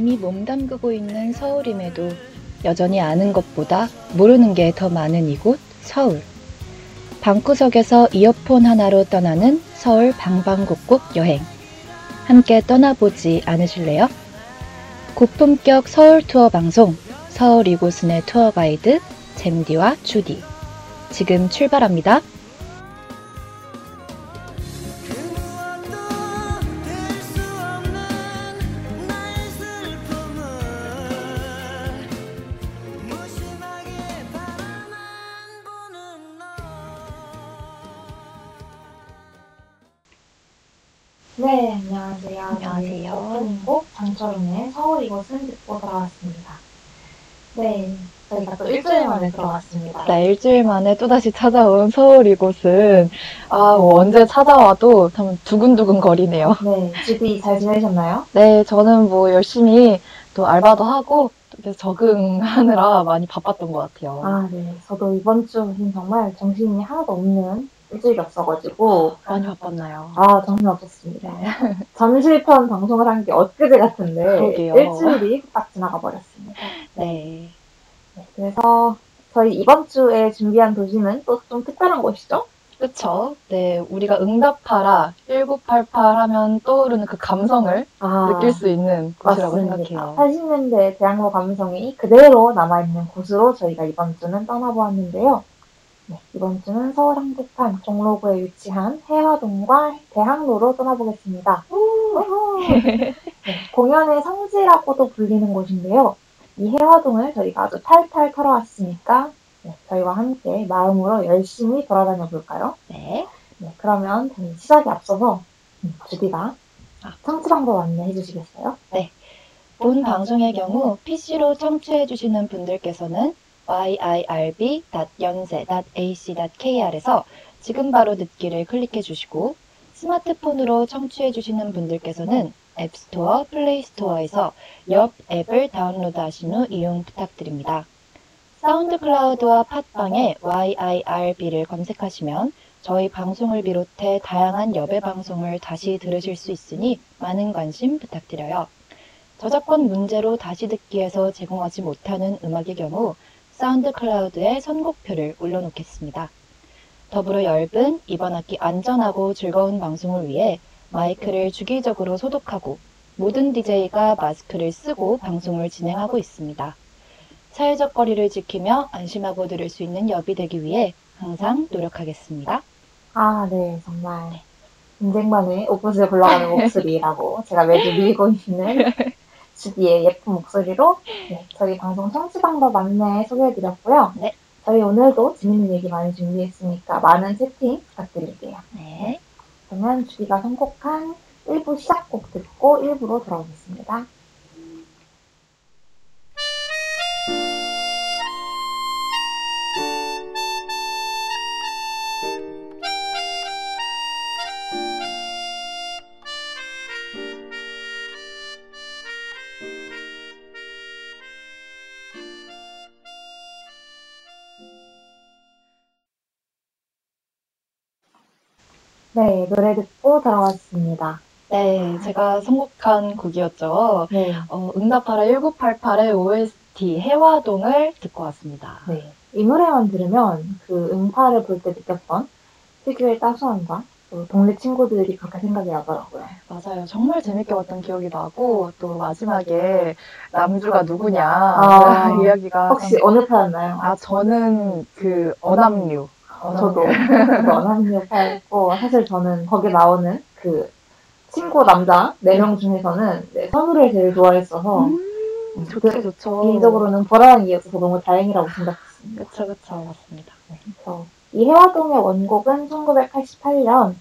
이미 몸 담그고 있는 서울임에도 여전히 아는 것보다 모르는 게 더 많은 이곳 서울. 방구석에서 이어폰 하나로 떠나는 서울 방방곡곡 여행. 함께 떠나보지 않으실래요? 고품격 서울 투어 방송 서울 이곳은의 투어 가이드 잼디와 주디. 지금 출발합니다. 장철웅의 서울 이곳은 듣고 돌아왔습니다. 네, 저희가 또 일주일 만에 들어왔습니다. 네, 일주일 만에 또다시 찾아온 서울 이곳은, 아, 뭐 언제 찾아와도 참 두근두근 거리네요. 네, 주디 잘 지내셨나요? 네, 저는 뭐 열심히 또 알바도 하고, 또 적응하느라 많이 바빴던 것 같아요. 아, 네. 저도 이번 주는 정말 정신이 하나도 없는 일주일이었어가지고, 많이 바빴나요? 아, 정신 없었습니다. 잠실편 방송을 한 게 엊그제 같은데, 그러게요. 일주일이 딱 지나가 버렸습니다. 네. 네, 그래서 저희 이번 주에 준비한 도시는 또 좀 특별한 곳이죠? 그쵸? 네, 우리가 응답하라 1988 하면 떠오르는 그 감성을 아, 느낄 수 있는 곳이라고. 생각해요. 80년대 대학로 감성이 그대로 남아있는 곳으로 저희가 이번 주는 떠나보았는데요. 네, 이번 주는 서울 한복판 종로구에 위치한 해화동과 대학로로 떠나보겠습니다. 네, 공연의 성지라고도 불리는 곳인데요. 이 해화동을 저희가 아주 탈탈 털어왔으니까 네, 저희와 함께 마음으로 열심히 돌아다녀 볼까요? 네. 네, 그러면 시작에 앞서서 음, 주디가 아. 청취 방법 안내해 주시겠어요? 본 방송의 경우 PC로 청취해 주시는 분들께서는 yirb.연세.ac.kr에서 지금 바로 듣기를 클릭해 주시고 스마트폰으로 청취해 주시는 분들께서는 앱스토어, 플레이스토어에서 yirb 앱을 다운로드 하신 후 이용 부탁드립니다. 사운드 클라우드와 팟빵에 yirb를 검색하시면 저희 방송을 비롯해 다양한 yirb의 방송을 다시 들으실 수 있으니 많은 관심 부탁드려요. 저작권 문제로 다시 듣기에서 제공하지 못하는 음악의 경우 사운드 클라우드에 선곡표를 올려놓겠습니다. 더불어 열분 이번 학기 안전하고 즐거운 방송을 위해 마이크를 주기적으로 소독하고 모든 DJ가 마스크를 쓰고 방송을 진행하고 있습니다. 사회적 거리를 지키며 안심하고 들을 수 있는 엽이 되기 위해 항상 노력하겠습니다. 아, 네, 정말 인쟁만의 오프스에 굴러가는 목소리라고 제가 매주 밀고 있는 주디의 예쁜 목소리로 네, 저희 방송 청취 방법 안내 소개해드렸고요. 네. 저희 오늘도 재밌는 얘기 많이 준비했으니까 많은 채팅 부탁드릴게요. 네. 그러면 주디가 선곡한 1부 시작곡 듣고 1부로 돌아오겠습니다. 노래 듣고 돌아왔습니다. 네, 제가 선곡한 곡이었죠. 네. 어, 응답하라 1988의 OST 해화동을 듣고 왔습니다. 네. 이 노래만 들으면 그 음파를 볼 때 느꼈던 특유의 따스함과 또 동네 친구들이 그렇게 생각이 나더라고요. 맞아요. 정말 재밌게 봤던 기억이 나고 또 마지막에 남주가 누구냐 아, 이야기가 혹시 참- 어느 파였나요? 아 저는 그 어남류 저도 저도 어남녀파였고 사실 저는 거기 나오는 그 친구 남자 네 명 중에서는 네, 선우를 제일 좋아했어서 음, 그 좋죠 좋죠. 개인적으로는 보라한 이어서 너무 다행이라고 생각했습니다. 그쵸 그쵸 맞습니다. 그래서 이 해화동의 원곡은 1988년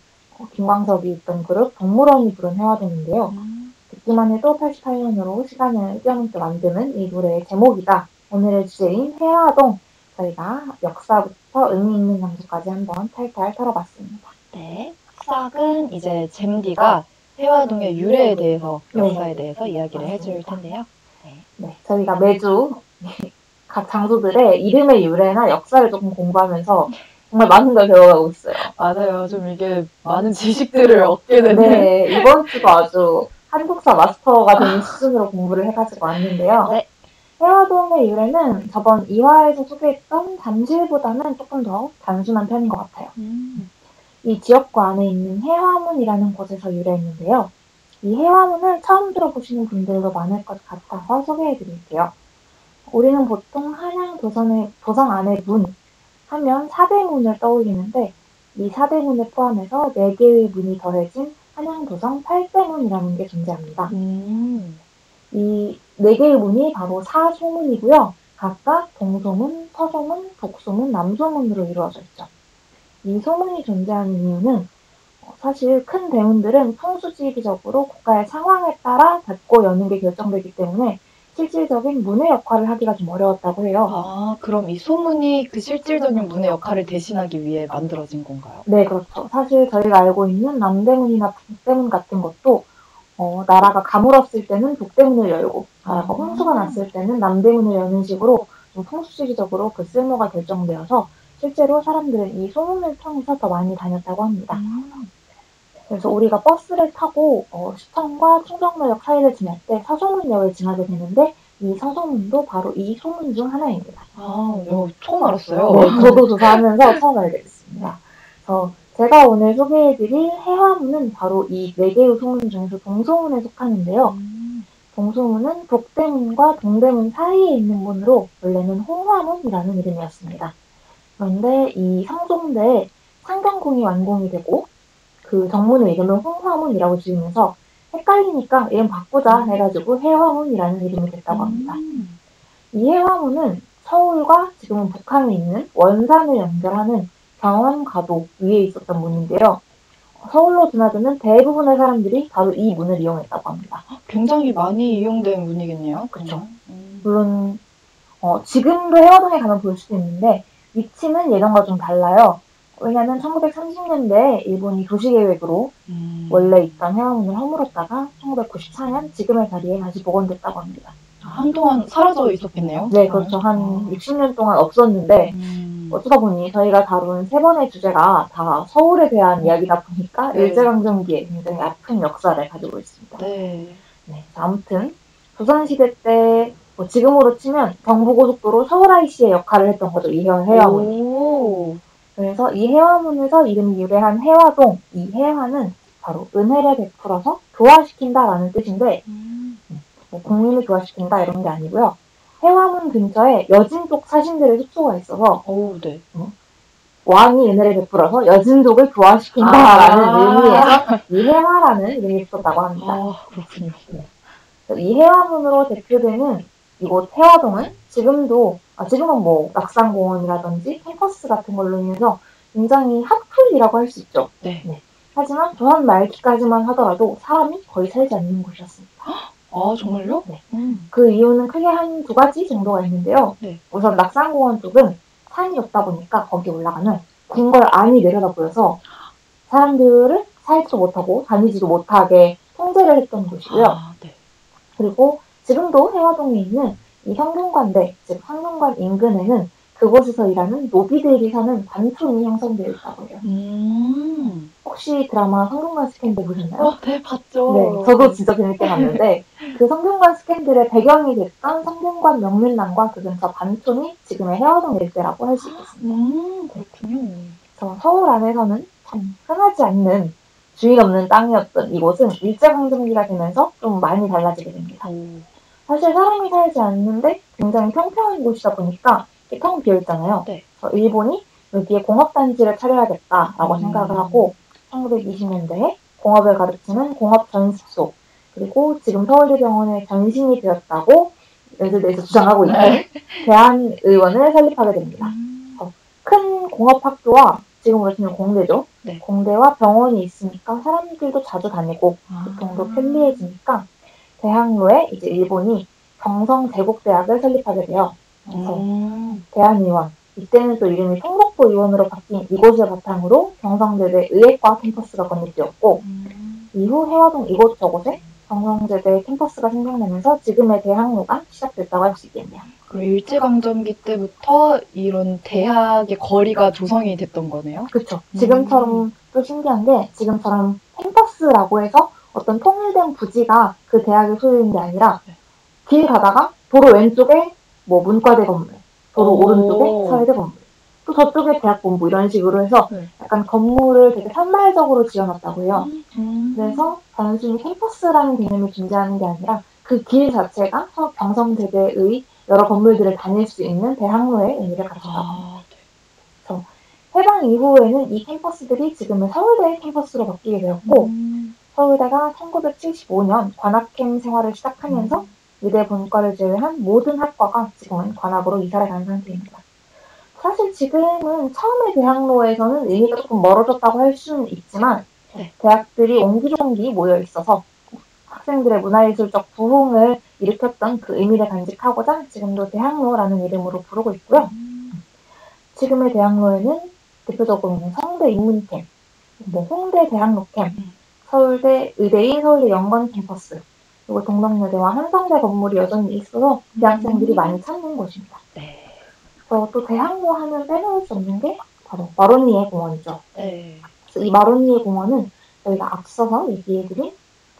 김광석이 있던 그룹 동물원이 부른 해화동인데요. 음, 듣기만 해도 88년으로 시간을 뛰어넘게 만드는 이 노래의 제목이다. 오늘의 주제인 해화동. 저희가 역사부터 의미 있는 장소까지 한번 탈탈 털어봤습니다. 네. 싹은 이제 잼디가 해화동의 유래에 대해서 네. 역사에 대해서 이야기를 해줄 맞습니다. 텐데요. 네, 저희가 매주 각 장소들의 이름의 유래나 역사를 조금 공부하면서 정말 많은 걸 배워가고 있어요. 맞아요. 좀 이게 많은 지식들을 얻게 되는 네, 이번 주도 아주 한국사 마스터가 되는 수준으로 공부를 해가지고 왔는데요. 네. 해화동의 유래는 저번 2화에서 소개했던 잠실보다는 조금 더 단순한 편인 것 같아요. 음. 이 지역구 안에 있는 해화문이라는 곳에서 유래했는데요. 이 해화문을 처음 들어보시는 분들도 많을 것 같아서 소개해 드릴게요. 우리는 보통 한양 도성의, 도성 안의 문 하면 사대문을 떠올리는데 이 사대문을 포함해서 4개의 문이 더해진 한양 도성 8대문이라는 게 존재합니다. 음. 이 네 개의 문이 바로 사소문이고요. 각각 동소문, 서소문, 북소문, 남소문으로 이루어져 있죠. 이 소문이 존재하는 이유는 어, 사실 큰 대문들은 풍수지리적으로 국가의 상황에 따라 닫고 여는 게 결정되기 때문에 실질적인 문의 역할을 하기가 좀 어려웠다고 해요. 아, 그럼 이 소문이 그 실질적인 문의 역할을 대신하기 위해 만들어진 건가요? 네, 그렇죠. 사실 저희가 알고 있는 남대문이나 북대문 같은 것도 어, 나라가 가물었을 때는 북대문을 열고 나라가 아. 홍수가 났을 때는 남대문을 여는 식으로 좀 풍수지리적으로 그 쓸모가 결정되어서 실제로 사람들은 이 소문을 통해서 더 많이 다녔다고 합니다. 음. 그래서 우리가 버스를 타고 어, 시청과 충정로역 사이를 지날 때 서소문역을 지나게 되는데 이 서소문도 바로 이 소문 중 하나입니다. 아, 이거 처음 알았어요. 네, 저도 조사하면서 처음 알게 됐습니다. 그래서 제가 오늘 소개해드릴 해화문은 바로 이 네 개의 소문 중에서 동소문에 속하는데요. 음. 동소문은 북대문과 동대문 사이에 있는 문으로 원래는 홍화문이라는 이름이었습니다. 그런데 이 성종대에 상경궁이 완공이 되고 그 정문의 이름을 홍화문이라고 지으면서 헷갈리니까 이름 바꾸자 해가지고 해화문이라는 이름이 됐다고 합니다. 음. 이 해화문은 서울과 지금은 북한에 있는 원산을 연결하는 경원가도 위에 있었던 문인데요. 서울로 드나드는 대부분의 사람들이 바로 이 문을 이용했다고 합니다. 굉장히 많이 이용된 문이겠네요. 그쵸. 음. 물론 어, 지금도 해화동에 가면 볼 수도 있는데 위치는 예전과 좀 달라요. 왜냐하면 1930년대에 일본이 도시계획으로 음. 원래 있던 해화문을 허물었다가 1994년 지금의 자리에 다시 복원됐다고 합니다. 한동안 사라져 있었겠네요. 네, 그렇죠. 한 60년 동안 없었는데 음. 어쩌다 보니 저희가 다룬 세 번의 주제가 다 서울에 대한 이야기다 보니까 네. 일제강점기에 굉장히 아픈 역사를 가지고 있습니다. 네. 네, 아무튼 조선시대 때 뭐 지금으로 치면 경부고속도로 서울 IC의 역할을 했던 거죠. 이 해- 해화문. 오. 그래서 이 해화문에서 이름이 유래한 해화동, 이 해화는 바로 은혜를 베풀어서 교화시킨다라는 뜻인데 음. 뭐 국민을 교화시킨다 이런 게 아니고요. 해화문 근처에 여진족 사신들의 숙소가 있어서 오, 네. 왕이 은혜를 베풀어서 여진족을 교화시킨다라는 아. 의미에서 이 해화라는 이름이 있었다고 합니다. 아, 그렇군요. 그래서 이 해화문으로 대표되는 이곳 해화동은 지금도 아, 지금은 뭐 낙산공원이라든지 캠퍼스 같은 걸로 인해서 굉장히 핫플이라고 할 수 있죠. 네. 하지만 조선 말기까지만 하더라도 사람이 거의 살지 않는 곳이었습니다. 아, 정말요? 네. 음. 그 이유는 크게 한 두 가지 정도가 있는데요. 네. 우선 낙산공원 쪽은 산이 없다 보니까 거기 올라가면 궁궐 안이 내려다 보여서 사람들을 살지도 못하고 다니지도 못하게 통제를 했던 곳이고요. 아, 네. 그리고 지금도 해화동에 있는 이 성균관대, 즉 성균관 인근에는 그곳에서 일하는 노비들이 사는 반촌이 형성되어 있다고 해요. 음. 혹시 드라마 성균관 스캔들 보셨나요? 어, 네, 봤죠. 네, 저도 진짜 재밌게 봤는데 그 성균관 스캔들의 배경이 됐던 성균관 명륜당과 그 근처 반촌이 지금의 해화동 일대라고 할 수 있겠습니다. 음, 그렇군요. 그래서 서울 안에서는 참 흔하지 않는 주인 없는 땅이었던 이곳은 일제강점기가 되면서 좀 많이 달라지게 됩니다. 오. 사실 사람이 살지 않는데 굉장히 평평한 곳이다 보니까 텅 비어있잖아요. 네. 일본이 여기에 공업단지를 차려야겠다라고 음. 생각을 하고 1920년대에 공업을 가르치는 공업전습소 그리고 지금 서울대병원의 전신이 되었다고 연세대에서 주장하고 있는 네. 대한의원을 설립하게 됩니다. 음. 큰 공업학교와 지금으로 치면 공대죠. 네. 공대와 병원이 있으니까 사람들도 자주 다니고 아. 교통도 편리해지니까 대학로에 이제 일본이 경성제국대학을 설립하게 돼요. 그래서 음. 대한의원 이때는 또 이름이 성북부 의원으로 바뀐 이곳을 바탕으로 경성대대 의예과 캠퍼스가 건립되었고 음. 이후 해화동 이곳저곳에 경성제대 캠퍼스가 생겨나면서 지금의 대학로가 시작됐다고 할 수 있겠네요. 그럼 일제강점기 때부터 이런 대학의 거리가 조성이 됐던 거네요? 그렇죠. 음. 지금처럼 또 신기한 게 지금처럼 캠퍼스라고 해서 어떤 통일된 부지가 그 대학의 소유인 게 아니라 네. 길 가다가 도로 왼쪽에 뭐 문과대 건물, 도로 오. 오른쪽에 사회대 건물, 또 저쪽에 대학 본부 이런 식으로 해서 네. 약간 건물을 되게 산발적으로 지어놨다고 해요. 음. 그래서 단순히 캠퍼스라는 개념이 존재하는 게 아니라 그 길 자체가 경성대대의 여러 건물들을 다닐 수 있는 대학로의 의미를 가졌다고 합니다. 아, 해방 이후에는 이 캠퍼스들이 지금은 서울대 캠퍼스로 바뀌게 되었고 음. 서울대가 1975년 관악캠 생활을 시작하면서 의대 본과를 제외한 모든 학과가 지금은 관악으로 이사를 간 상태입니다. 사실 지금은 처음에 대학로에서는 의미가 조금 멀어졌다고 할 수는 있지만 네. 대학들이 옹기종기 모여 있어서 학생들의 문화예술적 부흥을 일으켰던 그 의미를 간직하고자 지금도 대학로라는 이름으로 부르고 있고요. 지금의 대학로에는 대표적으로는 성대 인문캠, 뭐 홍대 대학로캠, 음. 서울대 의대인 서울대 연건 캠퍼스, 그리고 동덕여대와 한성대 건물이 여전히 있어서 대학생들이 많이 찾는 곳입니다. 네. 그래서 또 대학로 하면 빼놓을 수 없는 게 바로 마로니에 공원이죠. 네. 이 마로니에 공원은 저희가 앞서서 얘기해드린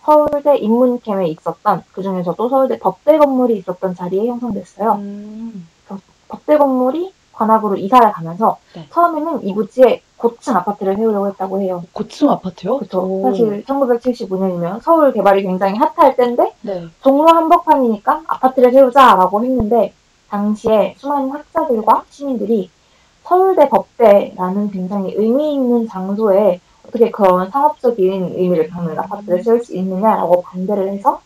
서울대 인문캠에 있었던 그 중에서도 서울대 덕대 건물이 있었던 자리에 형성됐어요. 음. 덕대 건물이 관악으로 이사를 가면서 네. 처음에는 이 부지에 고층 아파트를 세우려고 했다고 해요. 고층 아파트요? 그렇죠. 오. 사실 1975년이면 서울 개발이 굉장히 핫할 때인데 네. 종로 한복판이니까 아파트를 세우자라고 했는데 당시에 수많은 학자들과 시민들이 서울대 법대라는 굉장히 의미 있는 장소에 어떻게 그런 상업적인 의미를 담는 아파트를 세울 수 있느냐라고 반대를 해서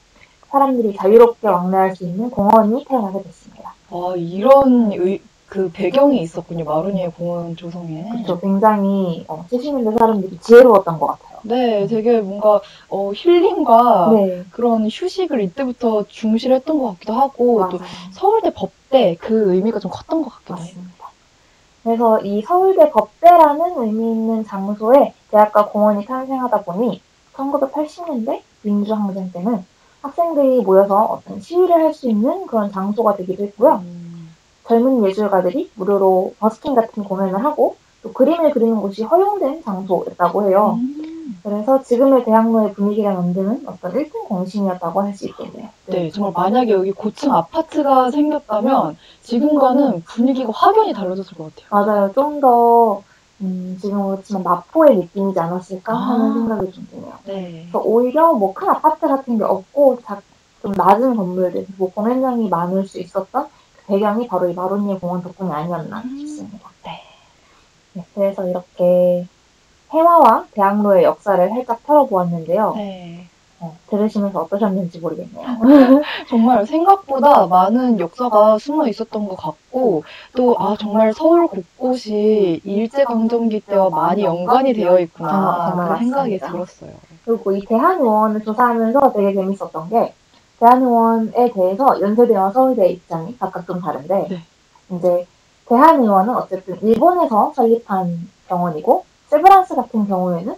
사람들이 자유롭게 왕래할 수 있는 공원이 태어나게 됐습니다. 아, 이런 의, 그 배경이 있었군요. 마로니에 공원 조성에. 그렇죠. 굉장히 어, 70년대 사람들이 지혜로웠던 것 같아요. 네, 되게 뭔가 어, 힐링과 네, 그런 휴식을 이때부터 중시를 했던 것 같기도 하고 또 맞아요. 서울대 법대 그 의미가 좀 컸던 것 같기도 해요. 맞습니다. 그래서 이 서울대 법대라는 의미 있는 장소에 대학과 공원이 탄생하다 보니 1980년대 민주항쟁 때는 학생들이 모여서 어떤 시위를 할 수 있는 그런 장소가 되기도 했고요. 음. 젊은 예술가들이 무료로 버스킹 같은 공연을 하고 또 그림을 그리는 곳이 허용된 장소였다고 해요. 음. 그래서 지금의 대학로의 분위기를 만드는 어떤 1등 공신이었다고 할 수 있겠네요. 네, 정말 만약에 여기 고층 아파트가 생겼다면 지금과는 분위기가 확연히 달라졌을 것 같아요. 맞아요. 좀 더, 음, 지금 그렇지만 마포의 느낌이지 않았을까 하는 아. 생각이 좀 드네요. 네. 그래서 오히려 뭐 큰 아파트 같은 게 없고 자- 좀 낮은 건물들, 뭐 공연장이 많을 수 있었던 그 배경이 바로 이 마로니에 공원 덕분이 아니었나 음. 싶습니다. 네. 네, 그래서 이렇게 해화와 대학로의 역사를 살짝 털어보았는데요. 네. 어, 들으시면서 어떠셨는지 모르겠네요. 정말 생각보다 많은 역사가 숨어 있었던 것 같고 또 아 정말 서울 곳곳이 일제강점기 때와 많이 연관이 되어 있구나 아, 그런 생각이 맞습니다. 들었어요. 그리고 이 대한의원을 조사하면서 되게 재밌었던 게 대한의원에 대해서 연세대와 서울대의 입장이 각각 좀 다른데 네. 이제 대한의원은 어쨌든 일본에서 설립한 병원이고 세브란스 같은 경우에는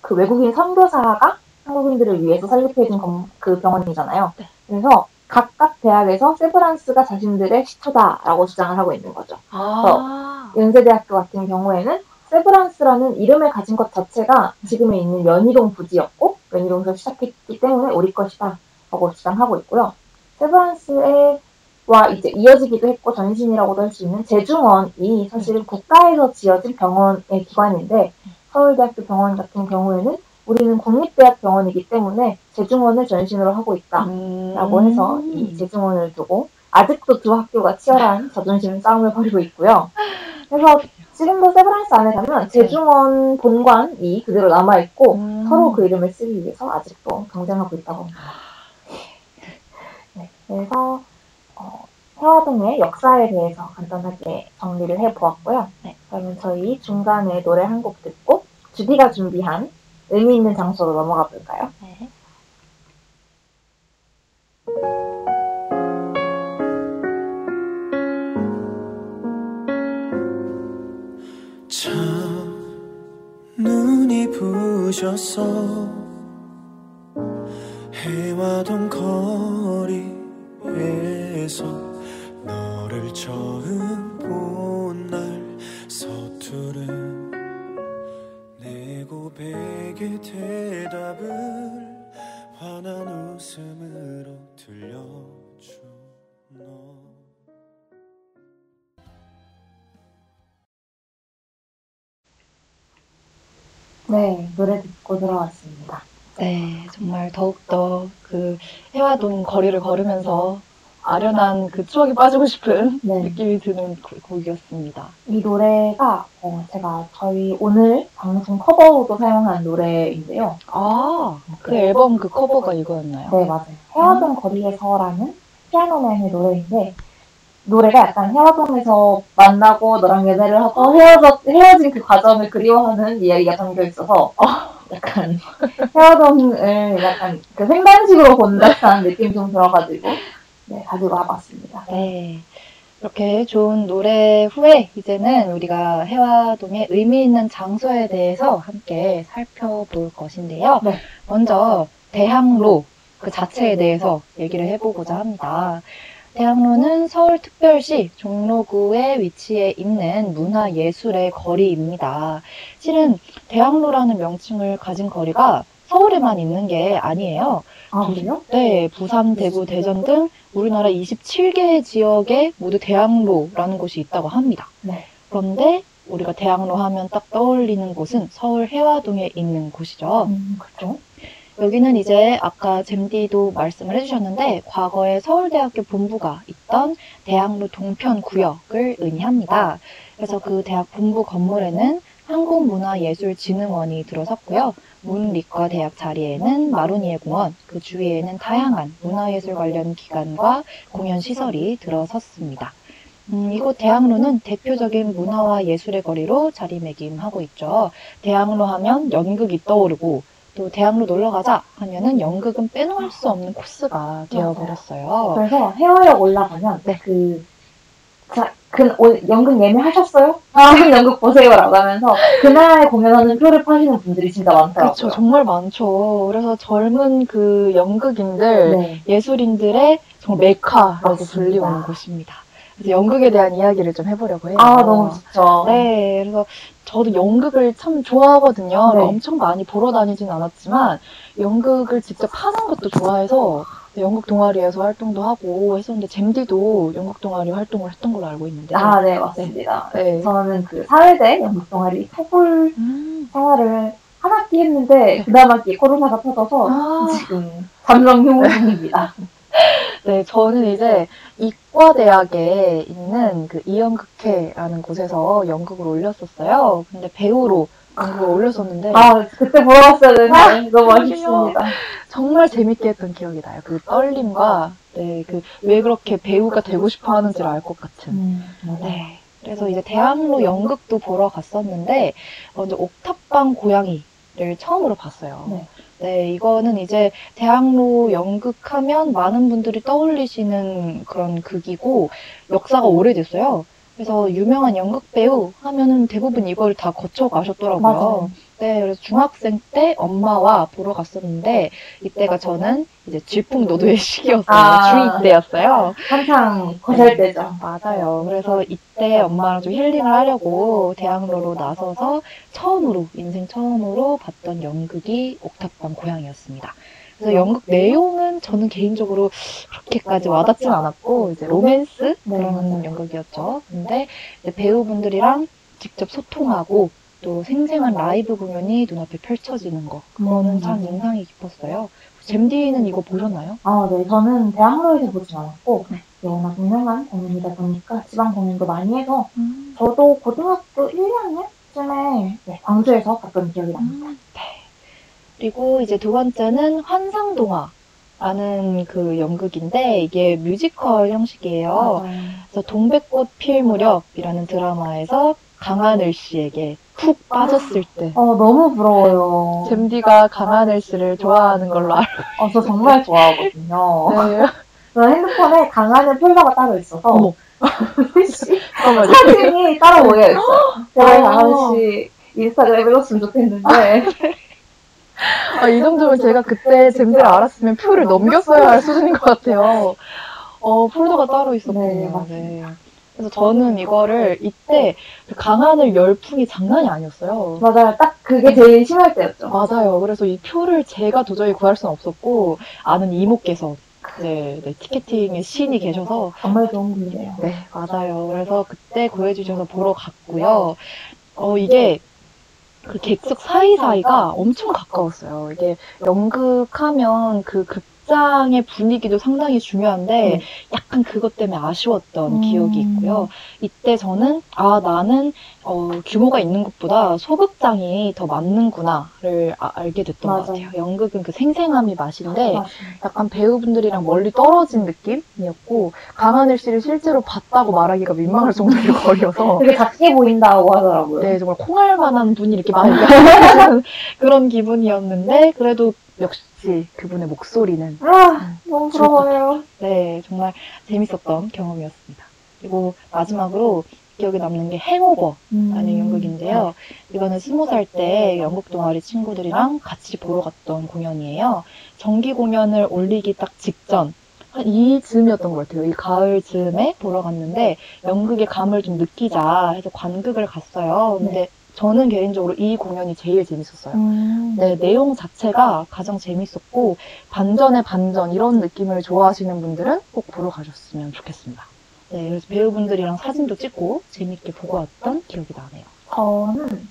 그 외국인 선교사가 한국인들을 위해서 설립해준 검- 그 병원이잖아요. 네. 그래서 각각 대학에서 세브란스가 자신들의 시초다라고 주장을 하고 있는 거죠. 아, 연세대학교 같은 경우에는 세브란스라는 이름을 가진 것 자체가 지금에 있는 연희동 부지였고 연희동에서 시작했기 때문에 우리 것이다 라고 주장하고 있고요. 세브란스와 이제 이어지기도 했고 전신이라고도 할 수 있는 제중원이 사실은 국가에서 지어진 병원의 기관인데 서울대학교 병원 같은 경우에는 우리는 국립대학 병원이기 때문에 제중원을 전신으로 하고 있다. 음. 라고 해서 이 재중원을 두고 아직도 두 학교가 치열한 자존심 싸움을 벌이고 있고요. 그래서 지금도 세브란스 안에 가면 재중원 본관이 그대로 남아 있고 음. 서로 그 이름을 쓰기 위해서 아직도 경쟁하고 있다고 합니다. 네, 그래서 어, 해화동의 역사에 대해서 간단하게 정리를 해보았고요. 네. 그러면 저희 중간에 노래 한 곡 듣고 주디가 준비한 의미 있는 장소로 넘어가 볼까요? 네. 참 눈이 부셨어 해와동 거 처음 본 날 서투른 내 고백에 대답을 환한 웃음으로 들려줘 너 네, 노래 듣고 들어왔습니다. 네, 정말 더욱더 그 해와동 거리를 걸으면서 아련한 그 추억에 빠지고 싶은 네. 느낌이 드는 곡- 곡이었습니다. 이 노래가 어, 제가 저희 오늘 방송 커버로도 사용한 노래인데요. 아, 그 앨범 그 커버가 이거였나요? 네, 맞아요. 헤어동 거리에서라는 피아노맨의 노래인데 노래가 약간 헤어동에서 만나고 너랑 연애를 하고 헤어져, 헤어진 그 과정을 그리워하는 이야기가 담겨 있어서 약간 헤어동을 약간 그 횡단식으로 본 듯한 느낌이 좀 들어가지고 네, 가지고 와봤습니다. 네. 이렇게 좋은 노래 후에 이제는 우리가 해화동의 의미 있는 장소에 대해서 함께 살펴볼 것인데요. 네. 먼저 대학로 그 자체에 대해서 얘기를 해보고자 합니다. 대학로는 서울특별시 종로구에 위치해 있는 문화예술의 거리입니다. 실은 대학로라는 명칭을 가진 거리가 서울에만 있는 게 아니에요. 아, 그래요? 네, 부산, 대구, 대전 등 우리나라 27개 지역에 모두 대학로라는 곳이 있다고 합니다. 네. 그런데 우리가 대학로 하면 딱 떠올리는 곳은 서울 해화동에 있는 곳이죠. 음, 그렇죠. 여기는 이제 아까 잼디도 말씀을 해주셨는데 과거에 서울대학교 본부가 있던 대학로 동편 구역을 의미합니다. 그래서 그 대학 본부 건물에는 한국문화예술진흥원이 들어섰고요. 문리과 대학 자리에는 마로니에 공원, 그 주위에는 다양한 문화예술 관련 기관과 공연 시설이 들어섰습니다. 음, 이곳 대학로는 대표적인 문화와 예술의 거리로 자리매김하고 있죠. 대학로 하면 연극이 떠오르고 또 대학로 놀러 가자 하면은 연극은 빼놓을 수 없는 코스가 되어버렸어요. 그래서 헤어역 올라가면 네. 그, 자, 그 연극 예매하셨어요? 아, 연극 보세요라고 하면서 그날 공연하는 표를 파시는 분들이 진짜 많더라고요. 그렇죠. 정말 많죠. 그래서 젊은 그 연극인들, 네. 예술인들의 정말 메카라고. 불리우는 곳입니다. 그래서 연극에 대한 이야기를 좀 해보려고 해요. 아, 너무 좋죠. 네, 그래서 저도 연극을 참 좋아하거든요. 네. 엄청 많이 보러 다니진 않았지만 연극을 직접 하는 것도 좋아해서 연극 동아리에서 활동도 하고 했었는데 잼디도 연극 동아리 활동을 했던 걸로 알고 있는데. 아, 네, 맞습니다. 네. 저는 그 사회대 연극 동아리 탈골 음. 생활을 한 학기 했는데 그 다음 학기에 코로나가 터져서 아, 지금 잠정 휴무 중입니다. 네, 저는 이제 이과대학에 있는 그 이연극회라는 곳에서 연극을 올렸었어요. 근데 배우로 연극을 올렸었는데 아, 그때 보러 갔어야 되는데 아, 너무. 아쉽습니다. 정말 재밌게 했던 기억이 나요. 그 떨림과 네, 그 왜 그렇게 배우가 되고 싶어 하는지를 알 것 같은. 음, 네. 네. 그래서 이제 대학로 연극도 보러 갔었는데 먼저 옥탑방 고양이를 처음으로 봤어요. 네. 네, 이거는 이제 대학로 연극하면 많은 분들이 떠올리시는 그런 극이고 역사가 오래됐어요. 그래서 유명한 연극 배우 하면은 대부분 이걸 다 거쳐 가셨더라고요. 맞아요. 네, 그래서 중학생 때 엄마와 보러 갔었는데 이때가 저는 이제 질풍노도의 시기였어요. 아. 중2 때였어요. 한창 거살 때죠. 맞아요. 그래서 이때 엄마랑 좀 힐링을 하려고 대학로로 나서서 처음으로, 인생 처음으로 봤던 연극이 옥탑방 고양이였습니다. 그래서 연극 내용은 저는 개인적으로 그렇게까지 와닿진 않았고, 이제 로맨스? 네, 그런. 연극이었죠. 근데 배우분들이랑 직접 소통하고, 또 생생한 라이브 공연이 눈앞에 펼쳐지는 거. 그거는 음, 참. 인상이 깊었어요. 잼디는 이거 보셨나요? 아, 네. 저는 대학로에서 보진 않았고, 네. 워낙 유명한 공연이다 보니까 지방 공연도 많이 해서, 저도 고등학교 1, 2학년쯤에 네, 광주에서 봤던 기억이 납니다. 음, 네. 그리고 이제 두 번째는 환상동화 라는 그 연극인데 이게 뮤지컬 형식이에요. 맞아요. 그래서 동백꽃 필 무렵이라는 드라마에서 강하늘 씨에게 푹 빠졌을 때 어, 너무 부러워요. 잼디가 강하늘 씨를 좋아하는 걸로 알고 어, 저 정말 좋아하거든요. 저 핸드폰에 강하늘 폴더가 따로 있어서, 어머. 사진이 따로 모여있어요. 제가 어. 강하늘 씨 인스타그램 읽었으면 좋겠는데, 아, 이 정도면 제가 그때 잼디를 알았으면 표를 넘겼어야 할 수준인 것 같아요. 어, 폴더가 따로 네, 있었군요. 맞습니다. 네. 그래서 저는 이거를 이때 그 강하늘 열풍이 장난이 아니었어요. 맞아요. 딱 그게 제일 심할 때였죠. 맞아요. 그래서 이 표를 제가 도저히 구할 수는 없었고 아는 이모께서 네, 네, 티켓팅의 신이 계셔서 정말 좋은 분이에요. 네 맞아요. 그래서 그때 구해주셔서 보러 갔고요. 어 이게 그 객석 사이사이가 엄청 가까웠어요. 이게 연극하면 그 극 장의 분위기도 상당히 중요한데 네. 약간 그것 때문에 아쉬웠던 음. 기억이 있고요. 이때 저는 아 나는 어, 규모가 있는 것보다 소극장이 더 맞는구나를 아- 알게 됐던 것 맞아요. 같아요. 연극은 그 생생함이 맛인데 맞습니다. 약간 배우분들이랑 멀리 떨어진 느낌이었고 강하늘 씨를 실제로 봤다고 말하기가 민망할 정도로 거리여서 되게 작게 보인다고 하더라고요. 네 정말 콩알만한 분이 이렇게 많이 있는 그런 기분이었는데 그래도 역시 그분의 목소리는 아, 너무 부러워요. 네 정말 재밌었던 경험이었습니다. 그리고 마지막으로 기억에 남는 게 행오버 음. 라는 연극인데요. 이거는 스무 살 때 연극 동아리 친구들이랑 같이 보러 갔던 공연이에요. 정기 공연을 올리기 딱 직전, 한 이즈음이었던 것 같아요. 이 가을 즈음에 보러 갔는데 연극의 감을 좀 느끼자 해서 관극을 갔어요. 근데 저는 개인적으로 이 공연이 제일 재밌었어요. 음. 네, 내용 자체가 가장 재밌었고 반전의 반전 이런 느낌을 좋아하시는 분들은 꼭 보러 가셨으면 좋겠습니다. 네, 그래서 배우분들이랑 사진도 찍고 재밌게 보고 왔던 기억이 나네요. 저는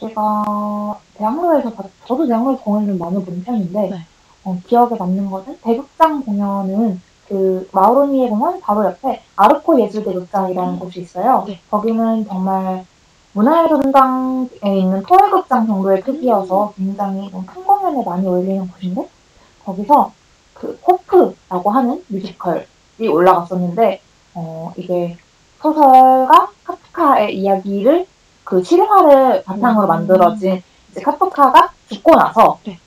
제가 대학로에서 봤- 저도 대학로에서 공연을 좀 많이 본 편인데 네. 어, 기억에 남는 거는 대극장 공연은 그 마우로니에 공원 바로 옆에 아르코 예술대극장이라는 곳이 있어요. 네. 거기는 정말 문화예술전당에 있는 토요극장 정도의 크기여서 굉장히 좀큰 공연에 많이 올리는 곳인데 거기서 그 호프라고 하는 뮤지컬이 올라갔었는데 어, 이게 소설가 카프카의 이야기를 그 실화를 바탕으로 음. 만들어진 이제 카프카가 죽고 나서 네.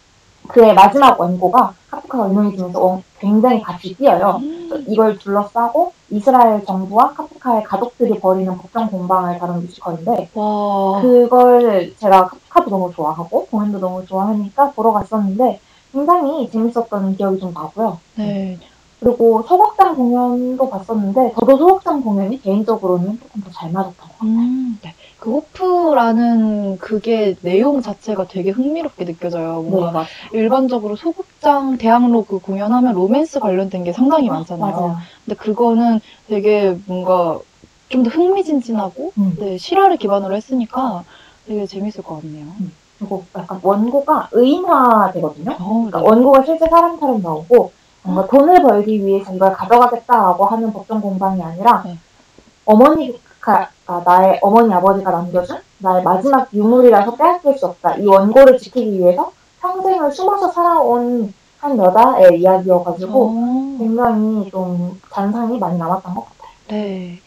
그의 마지막 원고가 카프카가 유명해지면서 원- 굉장히 같이 뛰어요. 이걸 둘러싸고 이스라엘 정부와 카프카의 가족들이 벌이는 법정 공방을 다룬 뮤지컬인데 와, 그걸 제가 카프카도 너무 좋아하고 공연도 너무 좋아하니까 보러 갔었는데 굉장히 재밌었던 기억이 좀 나고요. 네. 그리고 소극장 공연도 봤었는데 저도 소극장 공연이 개인적으로는 조금 더 잘 맞았던 것 같아요. 음, 네. 그 호프라는 그게 내용 자체가 되게 흥미롭게 느껴져요. 뭔가 맞아요. 일반적으로 소극장, 대학로 그 공연하면 로맨스 관련된 게 상당히 많잖아요. 맞아요. 근데 그거는 되게 뭔가 좀 더 흥미진진하고 음. 네, 실화를 기반으로 했으니까 되게 재밌을 것 같네요. 그리고 약간 원고가 의인화되거든요. 어, 그러니까 원고가 실제 사람처럼 나오고 뭔가 돈을 벌기 위해서 이걸 가져가겠다라고 하는 법정 공방이 아니라 네. 어머니 가 아, 나의 어머니 아버지가 남겨준 나의 마지막 유물이라서 빼앗길 수 없다. 이 원고를 지키기 위해서 평생을 숨어서 살아온 한 여자의 이야기여가지고 어, 굉장히 좀 잔상이 많이 남았던 것 같아요. 네.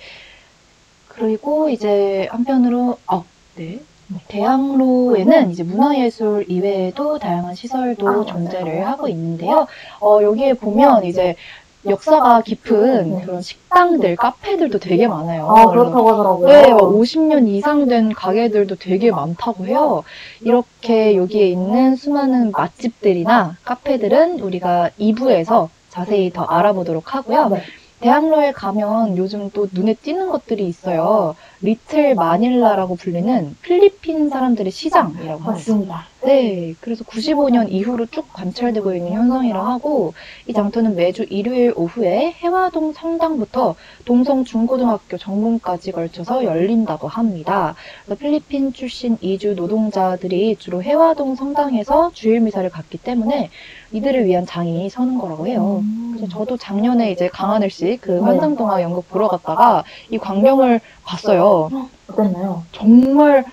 그리고 이제 한편으로, 어, 네. 대학로에는 이제 문화예술 이외에도 다양한 시설도 아, 맞아요. 존재를 하고 있는데요. 어, 여기에 보면 이제 역사가 깊은 네. 그런 식당들, 카페들도 되게 많아요. 아 그렇다고 하더라고요. 네, 50년 이상 된 가게들도 되게 많다고 해요. 이렇게 여기에 있는 수많은 맛집들이나 카페들은 우리가 2부에서 자세히 더 알아보도록 하고요. 네. 대학로에 가면 요즘 또 눈에 띄는 것들이 있어요. 리틀 마닐라라고 불리는 필리핀 사람들의 시장이라고 합니다. 맞습니다. 네, 그래서 95년 이후로 쭉 관찰되고 있는 현상이라 하고 이 장터는 매주 일요일 오후에 해화동 성당부터 동성 중고등학교 정문까지 걸쳐서 열린다고 합니다. 필리핀 출신 이주 노동자들이 주로 해화동 성당에서 주일 미사를 갔기 때문에 이들을 위한 장이 서는 거라고 해요. 음. 그래서 저도 작년에 이제 강하늘 씨그 네. 환상동화 연극 보러 갔다가 이 광경을 봤어요. 어땠나요? 정말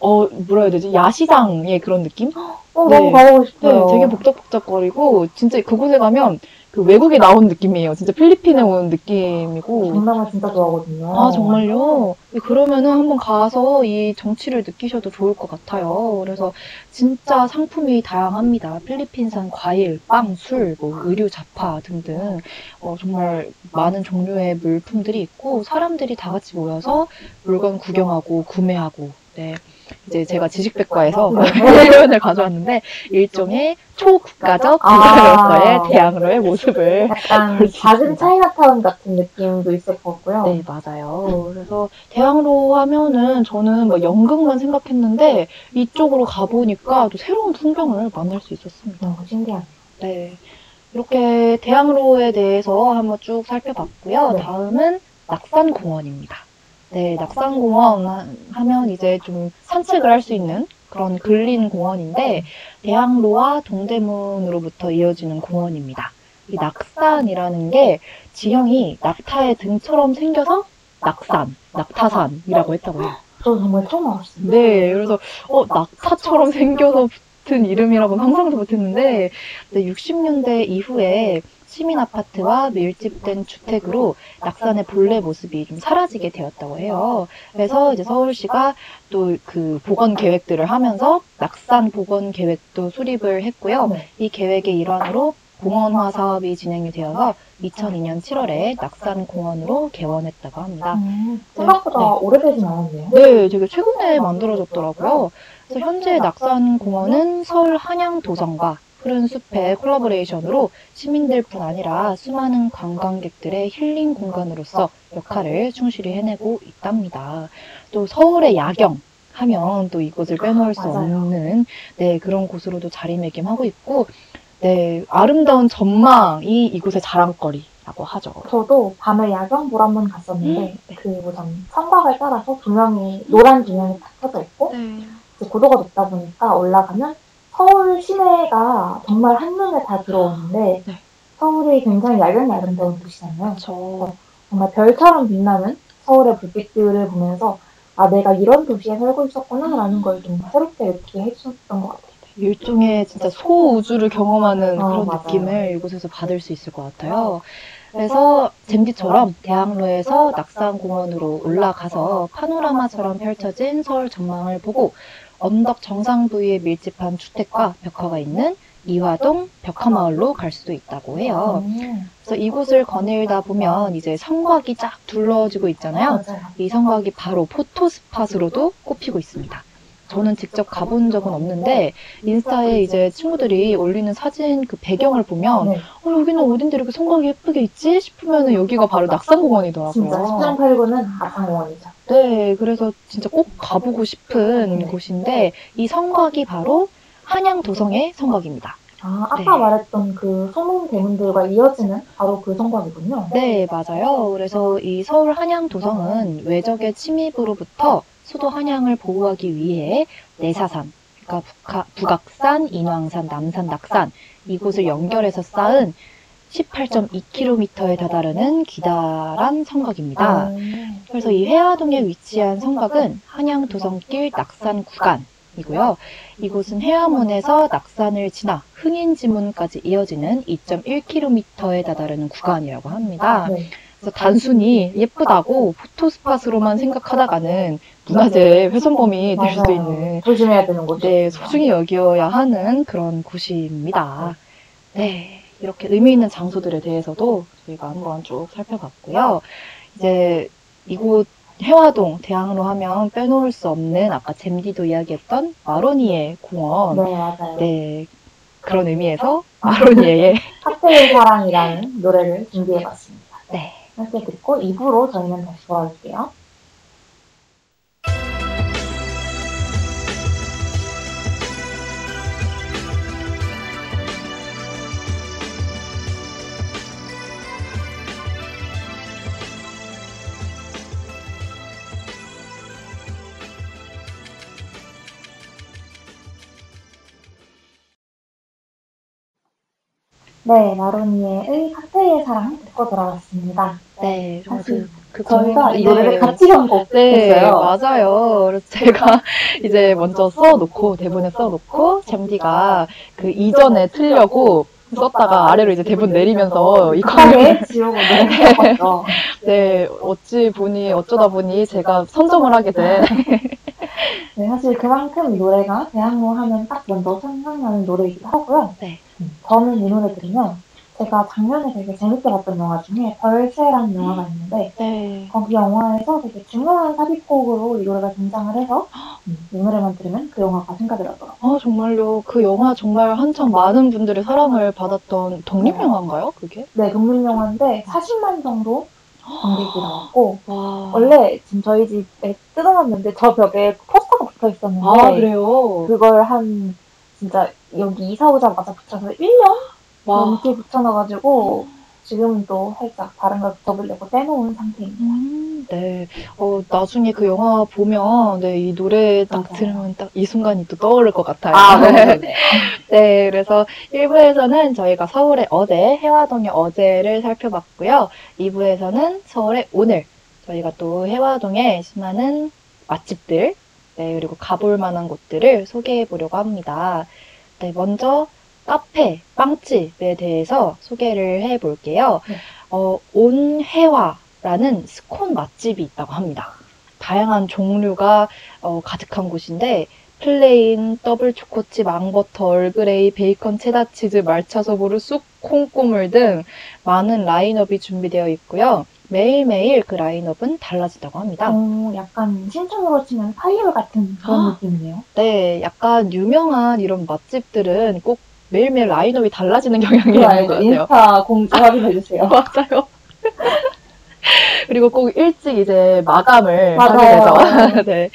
어 뭐라 해야 되지 야시장의 그런 느낌? 어, 네. 너무 가보고 네, 싶어요. 되게 복잡복잡거리고 진짜 그곳에 가면 그 외국에 나온 느낌이에요. 진짜 필리핀에 온 느낌이고. 동남아 진짜 좋아하거든요. 아 정말요? 네, 그러면은 한번 가서 이 정치를 느끼셔도 좋을 것 같아요. 그래서 진짜 상품이 다양합니다. 필리핀산 과일, 빵, 술, 뭐 의류 잡화 등등 어, 정말 많은 종류의 물품들이 있고 사람들이 다 같이 모여서 물건 구경하고 구매하고 네. 이제 제가 지식백과에서 표현을 가져왔는데 일종의 초국가적 아. 국가로서의 대학로의 모습을 약간 작은. 차이나타운 같은 느낌도 같고요. 네, 맞아요. 그래서 대학로 하면은 저는 뭐 연극만 생각했는데 이쪽으로 가보니까 또 새로운 풍경을 만날 수 있었습니다. 너무 신기하네요. 네. 이렇게 대학로에 대해서 한번 쭉 살펴봤고요. 네. 다음은 낙산공원입니다. 네, 낙산공원 하- 하면 이제 좀 산책을 할 수 있는 그런 근린 공원인데 대학로와 동대문으로부터 이어지는 공원입니다. 이 낙산이라는 게 지형이 낙타의 등처럼 생겨서 낙산, 낙타산이라고 했다고 해요. 저 정말 처음 알았어요. 네, 그래서 어 낙타처럼 생겨서 붙은 이름이라고는 상상도 못했는데 60년대 이후에 시민 아파트와 밀집된 주택으로 낙산의 본래 모습이 좀 사라지게 되었다고 해요. 그래서 이제 서울시가 또그 복원 계획들을 하면서 낙산 복원 계획도 수립을 했고요. 네. 이 계획의 일환으로 공원화 사업이 진행이 되어서 2002년 7월에 낙산 공원으로 개원했다고 합니다. 음, 생각보다 네. 오래되진 않았네요. 네, 되게 최근에 만들어졌더라고요. 그래서 현재 낙산 공원은 서울 한양 도성과 푸른 숲의 콜라보레이션으로 시민들뿐 아니라 수많은 관광객들의 힐링 공간으로서 역할을 충실히 해내고 있답니다. 또 서울의 야경 하면 또 이곳을 빼놓을 수 맞아요. 없는 네, 그런 곳으로도 자리매김하고 있고 네, 아름다운 전망이 이곳의 자랑거리라고 하죠. 저도 밤에 야경 보러 한번 갔었는데 네. 그 우선 성곽을 따라서 조명이 노란 조명이 딱 켜져 있고 이제 고도가 높다 보니까 올라가면 서울 시내가 정말 한눈에 다 들어오는데 네. 서울이 굉장히 야경이 아름다운 도시잖아요. 저 정말 별처럼 빛나는 서울의 불빛들을 보면서 아 내가 이런 도시에 살고 있었구나라는 걸 좀 새롭게 느끼게 해주셨던 것 같아요. 일종의 진짜 소우주를 경험하는 어, 그런 맞아요. 느낌을 이곳에서 받을 수 있을 것 같아요. 그래서 잼디처럼 대학로에서 낙산공원으로 올라가서 파노라마처럼 펼쳐진 서울 전망을 보고 언덕 정상 부위에 밀집한 주택과 벽화가 있는 이화동 벽화마을로 갈 수도 있다고 해요. 음, 그래서 이곳을 거닐다 보면 이제 성곽이 쫙 둘러지고 있잖아요. 이 성곽이 바로 포토 스팟으로도 꼽히고 있습니다. 저는 직접 가본 적은 없는데 인스타에 이제 친구들이 올리는 사진 그 배경을 보면 네, 어, 여기는 어딘데 이렇게 성곽이 예쁘게 있지 싶으면 여기가 바로 진짜 낙산공원이더라고요. 1789는 낙산공원이죠. 네, 그래서 진짜 꼭 가보고 싶은 네. 곳인데 이 성곽이 바로 한양 도성의 성곽입니다. 아, 아까 네. 말했던 그 소문 대문들과 이어지는 바로 그 성곽이군요. 네, 맞아요. 그래서 이 서울 한양 도성은 외적의 침입으로부터 수도 한양을 보호하기 위해 내사산, 그러니까 북하- 북악산, 인왕산, 남산, 낙산 이곳을 연결해서 쌓은 18.2km에 다다르는 기다란 성곽입니다. 음, 그래서 이 해화동에 위치한 성곽은 한양 도성길 낙산 구간이고요. 이곳은 해화문에서 낙산을 지나 흥인지문까지 이어지는 2.1km에 다다르는 구간이라고 합니다. 네. 그래서 단순히 예쁘다고 포토스팟으로만 생각하다가는 문화재 훼손범이 될 수도. 있는 조심해야 되는 곳이죠. 네, 소중히 여겨야 하는 그런 곳입니다. 네, 이렇게 의미 있는 장소들에 대해서도 저희가 한번 쭉 살펴봤고요. 이제 이곳 해화동 대학로 하면 빼놓을 수 없는 아까 잼디도 이야기했던 마로니에 공원. 네, 맞아요. 네, 그런 의미에서 마로니에의 칵테일 사랑이라는 노래를 준비해봤습니다. 네. 함께 듣고 2부로 저희는 다시 돌아올게요. 네, 마로니에의 칵테일 사랑 듣고 돌아왔습니다. 네, 사실 그 저희가 이 네. 노래를 같이 선곡했어요. 네, 맞아요. 그래서 제가 이제 먼저 써놓고, 대본에 써놓고, 잼디가 그 이전에 틀려고 썼다가 아래로 이제 대본 내리면서 이거를, 지우고 었죠 네, 어찌 보니, 어쩌다 보니 제가 선정을 하게 된, 네, 사실 그만큼 이 노래가 대학로 하면 딱 먼저 생각나는 노래이기도 하고요. 네. 음, 저는 이 노래 들으면 제가 작년에 되게 재밌게 봤던 영화 중에 벌새라는 영화가 있는데 네. 거기 영화에서 되게 중요한 삽입곡으로 이 노래가 등장을 해서 음, 이 노래만 들으면 그 영화가 생각이 나더라고요. 아, 정말요. 그 영화 정말 한참 많은 분들의 사랑을 받았던 독립영화인가요, 그게? 네, 국민 영화인데 40만 정도 관객이 나왔고 와. 원래 지금 저희 집에 뜯어놨는데 저 벽에 포스터가 붙어 있었는데 아, 그래요? 그걸 한 진짜 여기 이사 오자마자 붙여서 1년 와. 넘게 붙여놔가지고 지금은 또 살짝 다른 걸 붙여보려고 떼놓은 상태입니다. 음, 네. 어, 나중에 그 영화 보면, 네, 이 노래 딱 맞아요. 들으면 딱 이 순간이 또 떠오를 것 같아요. 아, 좋네요. 네, 그래서 1부에서는 저희가 서울의 어제, 해화동의 어제를 살펴봤고요. 2부에서는 서울의 오늘, 저희가 또 해화동의 수많은 맛집들, 네, 그리고 가볼 만한 곳들을 소개해 보려고 합니다. 네, 먼저 카페, 빵집에 대해서 소개를 해 볼게요. 네. 어, 온혜화라는 스콘 맛집이 있다고 합니다. 다양한 종류가 어, 가득한 곳인데 plain, 더블 초코칩, 앙버터, 얼그레이, 베이컨, 체다 치즈, 말차 소보루, 쑥, 콩고물 등 많은 라인업이 준비되어 있고요. 매일매일 그 라인업은 달라진다고 합니다. 어, 약간 신촌으로 치면 파이어 같은 그런 아. 느낌이네요. 네, 약간 유명한 이런 맛집들은 꼭 매일매일 라인업이 달라지는 경향이 있는 것 알죠? 같아요. 인스타 공지 확인해주세요. 맞아요. 그리고 꼭 일찍 이제 마감을 맞아요. 하게 되죠. 네.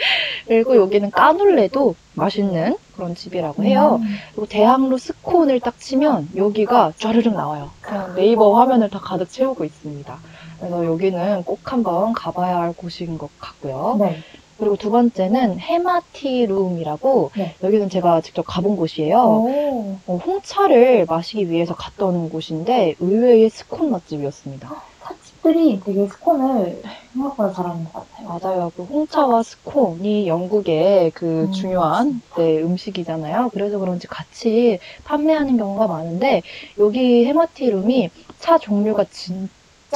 그리고 여기는 까눌레도 맛있는 그런 집이라고 해요. 음. 그리고 대학로 스콘을 딱 치면 여기가 쫘르륵 나와요. 그냥 네이버 화면을 다 가득 채우고 있습니다. 그래서 여기는 꼭 한번 가봐야 할 곳인 것 같고요. 네. 그리고 두 번째는 해마티룸이라고 네. 여기는 제가 직접 가본 곳이에요. 오. 어, 홍차를 마시기 위해서 갔던 곳인데 의외의 스콘 맛집이었습니다. 찻집들이 되게 스콘을 생각보다 잘하는 것 같아요. 맞아요. 그 홍차와 스콘이 영국의 그 음, 중요한 네, 음식이잖아요. 그래서 그런지 같이 판매하는 경우가 많은데 여기 해마티룸이 차 종류가 진짜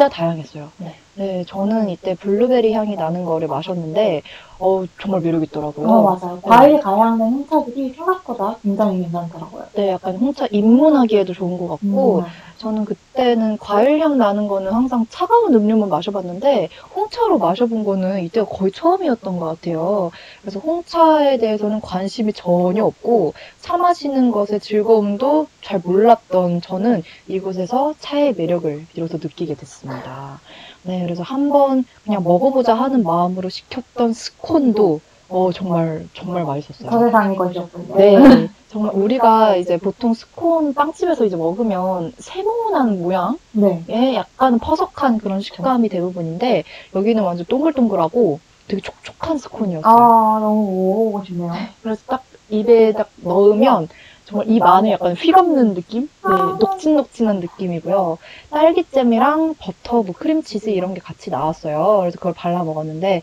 다양했어요. 네. 네, 저는 이때 블루베리 향이 나는 거를 마셨는데 어, 정말 매력 있더라고요. 어, 맞아요. 과일 가양된 홍차들이 생각보다 굉장히 괜찮더라고요. 네, 약간 홍차 입문하기에도 좋은 것 같고 음, 저는 그때는 과일 향 나는 거는 항상 차가운 음료만 마셔봤는데 홍차로 마셔본 거는 이때가 거의 처음이었던 것 같아요. 그래서 홍차에 대해서는 관심이 전혀 없고 차 마시는 것의 즐거움도 잘 몰랐던 저는 이곳에서 차의 매력을 비로소 느끼게 됐습니다. 네, 그래서 한번 그냥 먹어보자 하는 마음으로 시켰던 스콘도 어, 정말 정말 맛있었어요. 저 세상의 것이었군요. 네, 정말 우리가 이제 보통 스콘 빵집에서 이제 먹으면 세모난 모양의 네. 약간 퍼석한 그런 식감이 대부분인데 여기는 완전 동글동글하고 되게 촉촉한 스콘이었어요. 아, 너무 먹어보고 싶네요. 그래서 딱 입에 딱 넣으면 정말 입 안에 약간 휘감는 느낌? 네, 아. 녹진녹진한 느낌이고요. 딸기잼이랑 버터, 뭐 크림치즈 이런 게 같이 나왔어요. 그래서 그걸 발라 먹었는데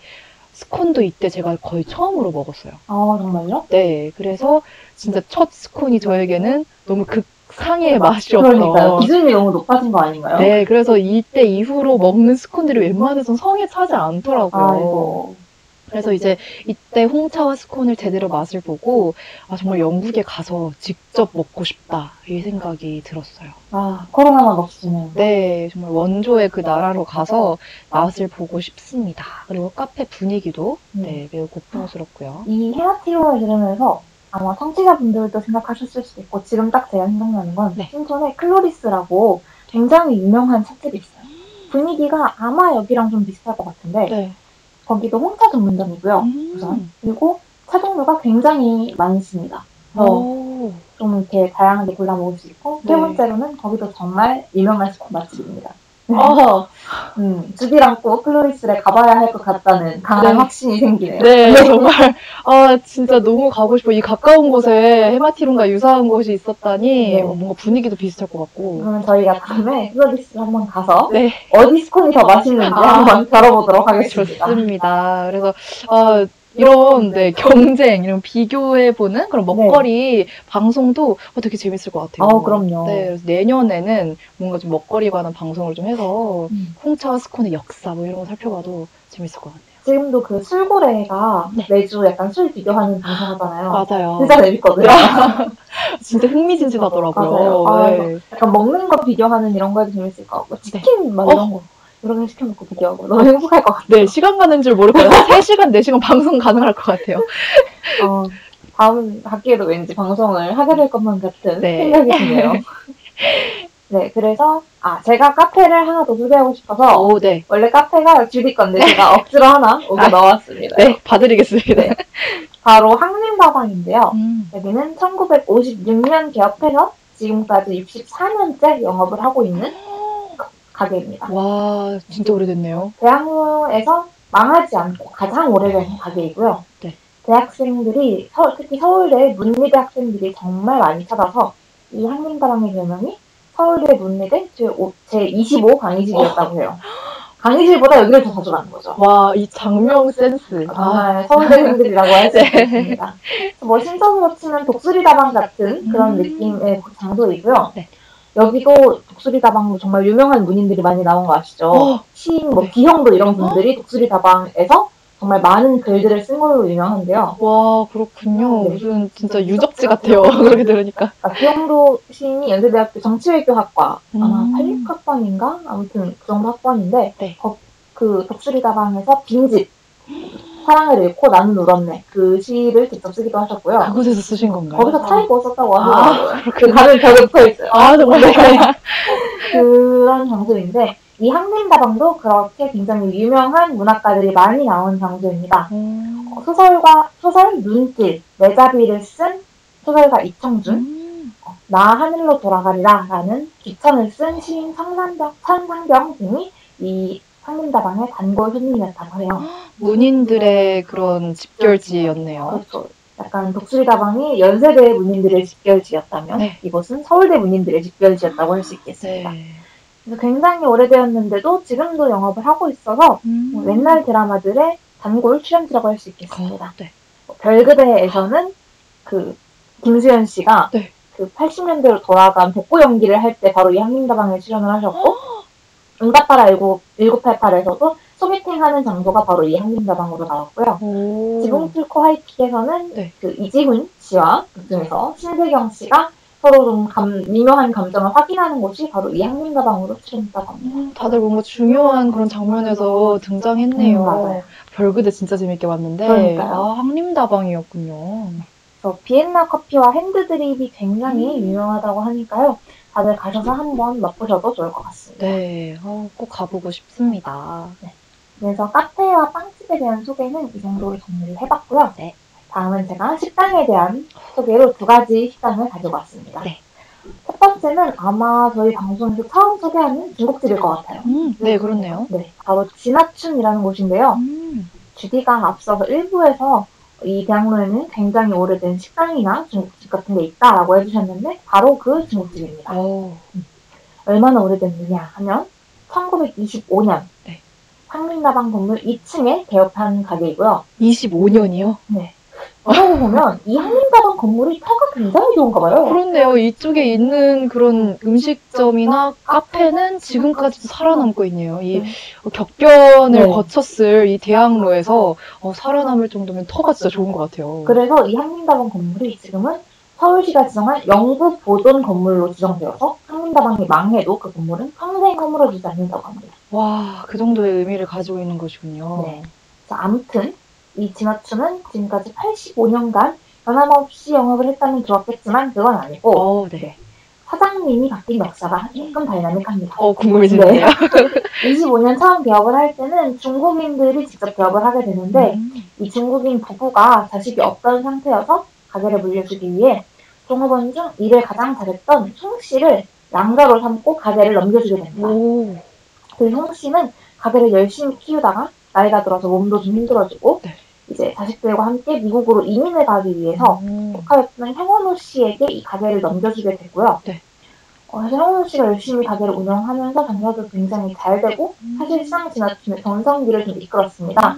스콘도 이때 제가 거의 처음으로 먹었어요. 아, 정말요? 네, 그래서 진짜 첫 스콘이 저에게는 너무 극상의 맛이 그러니까요. 없어. 기준이 너무 높아진 거 아닌가요? 네, 그래서 이때 이후로 먹는 스콘들이 웬만해선 성에 차지 않더라고요. 아이고. 그래서 이제 이때 홍차와 스콘을 제대로 맛을 보고 아 정말 영국에 가서 직접 먹고 싶다 이 생각이 들었어요. 아, 코로나만 없으면. 네, 정말 원조의 그 나라로 가서 맛을 보고 싶습니다. 그리고 카페 분위기도 음. 네 매우 고풍스럽고요. 이 헤어티오를 들으면서 아마 청취자분들도 생각하셨을 수도 있고 지금 딱 제가 생각나는 건 네. 신촌에 클로리스라고 굉장히 유명한 찻집이 있어요. 분위기가 아마 여기랑 좀 비슷할 것 같은데 네. 거기도 홍차 전문점이고요. 음. 우선 그리고 차 종류가 굉장히 많습니다. 좀 이렇게 다양하게 골라 먹을 수 있고 세 네. 번째로는 거기도 정말 유명한 맛집입니다. 아, 음, 집이랑 꼭 클로리스를 가봐야 할 것 같다는 강한 네. 확신이 생기네요. 네, 정말, 아, 진짜 너무 가고 싶어. 이 가까운 곳에 해마티룸과 유사한 곳이 있었다니, 네. 어, 뭔가 분위기도 비슷할 것 같고. 그러면 저희가 다음에 클로리스를 한번 가서 네, 어디 스콘이 더 맛있는지 아. 한번 다뤄보도록 하겠습니다. 좋습니다. 그래서, 아, 이런, 네, 경쟁, 이런 비교해 보는 그런 먹거리 방송도 어, 되게 재밌을 것 같아요. 아, 그럼요. 네, 그래서 내년에는 뭔가 좀 먹거리 관한 방송을 좀 해서, 음. 홍차와 스콘의 역사 뭐 이런 거 살펴봐도 재밌을 것 같네요. 지금도 그 술고래가 네. 매주 약간 술 비교하는 방송 하잖아요. 맞아요. 진짜 재밌거든요. 진짜 흥미진진하더라고요. 맞아요. 아, 네. 약간 먹는 거 비교하는 이런 거에도 재밌을 것 같고 치킨 막 어. 이런 거 개 시켜놓고 비교하고 너무 행복할 것 같아요. 네, 시간 가는 줄 거예요. 3시간, 4시간 방송 가능할 것 같아요. 어, 다음 학기에도 왠지 방송을 하게 될 것만 같은 네. 생각이 드네요. 네, 그래서 아 제가 카페를 하나 더 소개하고 싶어서 오, 네. 원래 카페가 줄일 건데 제가 억지로 하나 오게 아, 넣었습니다. 네, 봐드리겠습니다. 네. 바로 항림다방인데요. 음. 여기는 1956년 개업해서 지금까지 64년째 영업을 하고 있는 가게입니다. 와, 진짜 오래됐네요. 대학로에서 망하지 않고 가장 오래된 가게이고요. 네. 대학생들이 서- 특히 서울대 문미대 학생들이 정말 많이 찾아서 이 한림다방의 별명이 서울대 문미대 제25 강의실이었다고 해요. 강의실보다 여기를 더 자주 가는 거죠. 와, 이 장명 센스. 아, 정말 서울대생들이라고 할 수 있습니다. 뭐 신선으로 치면 독수리 다방 같은 그런 음. 느낌의 장소이고요. 네. 여기도 독수리 다방도 정말 유명한 문인들이 많이 나온 거 아시죠? 어, 시인, 뭐 네. 기형도 이런 분들이 독수리 다방에서 정말 많은 글들을 쓴 걸로 유명한데요. 와, 그렇군요. 네. 무슨 진짜 유적지 같아요. 그렇게 들으니까. 그러니까 기형도 시인이 연세대학교 정치외교학과 아마 음. 86학번인가 아무튼 그 정도 학번인데 네. 거- 그 독수리 다방에서 빈집 사랑을 잃고 나는 울었네 그 시를 직접 쓰기도 하셨고요. 그곳에서 쓰신 건가요? 거기서 타입을 썼다고 아, 하더라고요. 그 다른 벽에 붙어 있어요. 아, 정말. 그런 장소인데 이 한림다방도 그렇게 굉장히 유명한 문학가들이 많이 나온 장소입니다. 음. 어, 소설과 소설 눈길 매자비를 쓴 소설가 이청준 음. 어, 나 하늘로 돌아가리라 라는 귀천을 쓴 시인 성상병, 천상병 등이 이 한림다방의 단골 손님이었다고 해요. 문인들의 그런 집결지였네요. 그렇죠. 약간 독수리다방이 연세대 문인들의 집결지였다면 네. 이곳은 서울대 문인들의 집결지였다고 할 수 있겠습니다. 네. 그래서 굉장히 오래되었는데도 지금도 영업을 하고 있어서 음. 뭐 옛날 드라마들의 단골 출연지라고 할 수 있겠습니다. 네. 뭐 별그대에서는 그 김수현 씨가 네. 그 80년대로 돌아간 복고 연기를 할 때 바로 이 한림다방에 출연을 하셨고 응답하라 1988에서도 소개팅 하는 장소가 바로 이 한림다방으로 나왔고요. 오. 지붕 뚫고 하이킥에서는 네. 그 이지훈 씨와 그중에서 신세경 씨가 서로 좀 감, 미묘한 감정을 확인하는 곳이 바로 이 한림다방으로 출연했다고 합니다. 음, 다들 뭔가 중요한 그런 장면에서 등장했네요. 음, 맞아요. 별그대 진짜 재밌게 봤는데 그러니까요. 아 항림다방이었군요. 그래서 비엔나 커피와 핸드드립이 굉장히 음. 유명하다고 하니까요. 다들 가셔서 한번 맛보셔도 좋을 것 같습니다. 네, 어, 꼭 가보고 싶습니다. 그래서 카페와 빵집에 대한 소개는 이 정도로 정리를 해봤고요. 네. 다음은 제가 식당에 대한 소개로 두 가지 식당을 가지고 왔습니다. 네. 첫 번째는 아마 저희 방송에서 처음 소개하는 중국집일 것 같아요. 음, 네, 그렇네요. 네, 바로 진화춘이라는 곳인데요. 음, 주디가 앞서서 일부에서 이 대학로에는 굉장히 오래된 식당이나 중국집 같은 게 있다라고 해주셨는데 바로 그 중국집입니다. 어, 얼마나 오래됐느냐 하면 1925년 네. 황림다방 건물 2층에 개업한 가게이고요. 25년이요? 네. 그러고 보면 이 한림다방 건물이 터가 굉장히 좋은가 봐요. 그렇네요. 이쪽에 있는 그런 음식점이나 카페는 지금까지도 살아남고 있네요. 이 네. 격변을 네. 거쳤을 이 대학로에서 어, 살아남을 정도면 터가 진짜 좋은 것 같아요. 그래서 이 한림다방 건물이 지금은 서울시가 지정한 영구 보존 건물로 지정되어서 한림다방이 망해도 그 건물은 평생 허물어지지 않는다고 합니다. 와, 그 정도의 의미를 가지고 있는 것이군요. 네. 자, 아무튼 이 진화춘은 지금까지 85년간 변함없이 영업을 했다면 들었겠지만 그건 아니고 어, 네. 사장님이 바뀐 역사가 조금 다이나믹합니다. 어, 궁금해지네요. 25년 처음 개업을 할 때는 중국인들이 직접 개업을 하게 되는데 음, 이 중국인 부부가 자식이 없던 상태여서 가게를 물려주기 위해 종업원 중 일을 가장 잘했던 송 씨를 양자로 삼고 가게를 넘겨주게 됩니다. 오, 그송 씨는 가게를 열심히 키우다가 나이가 들어서 몸도 좀 힘들어지고 네. 이제 자식들과 함께 미국으로 이민을 가기 위해서 음, 국가였던 형원호 씨에게 이 가게를 넘겨주게 되고요. 네. 어, 사실 형원호 씨가 열심히 가게를 운영하면서 장사도 굉장히 잘 되고 사실상 지나치는 전성기를 좀 이끌었습니다.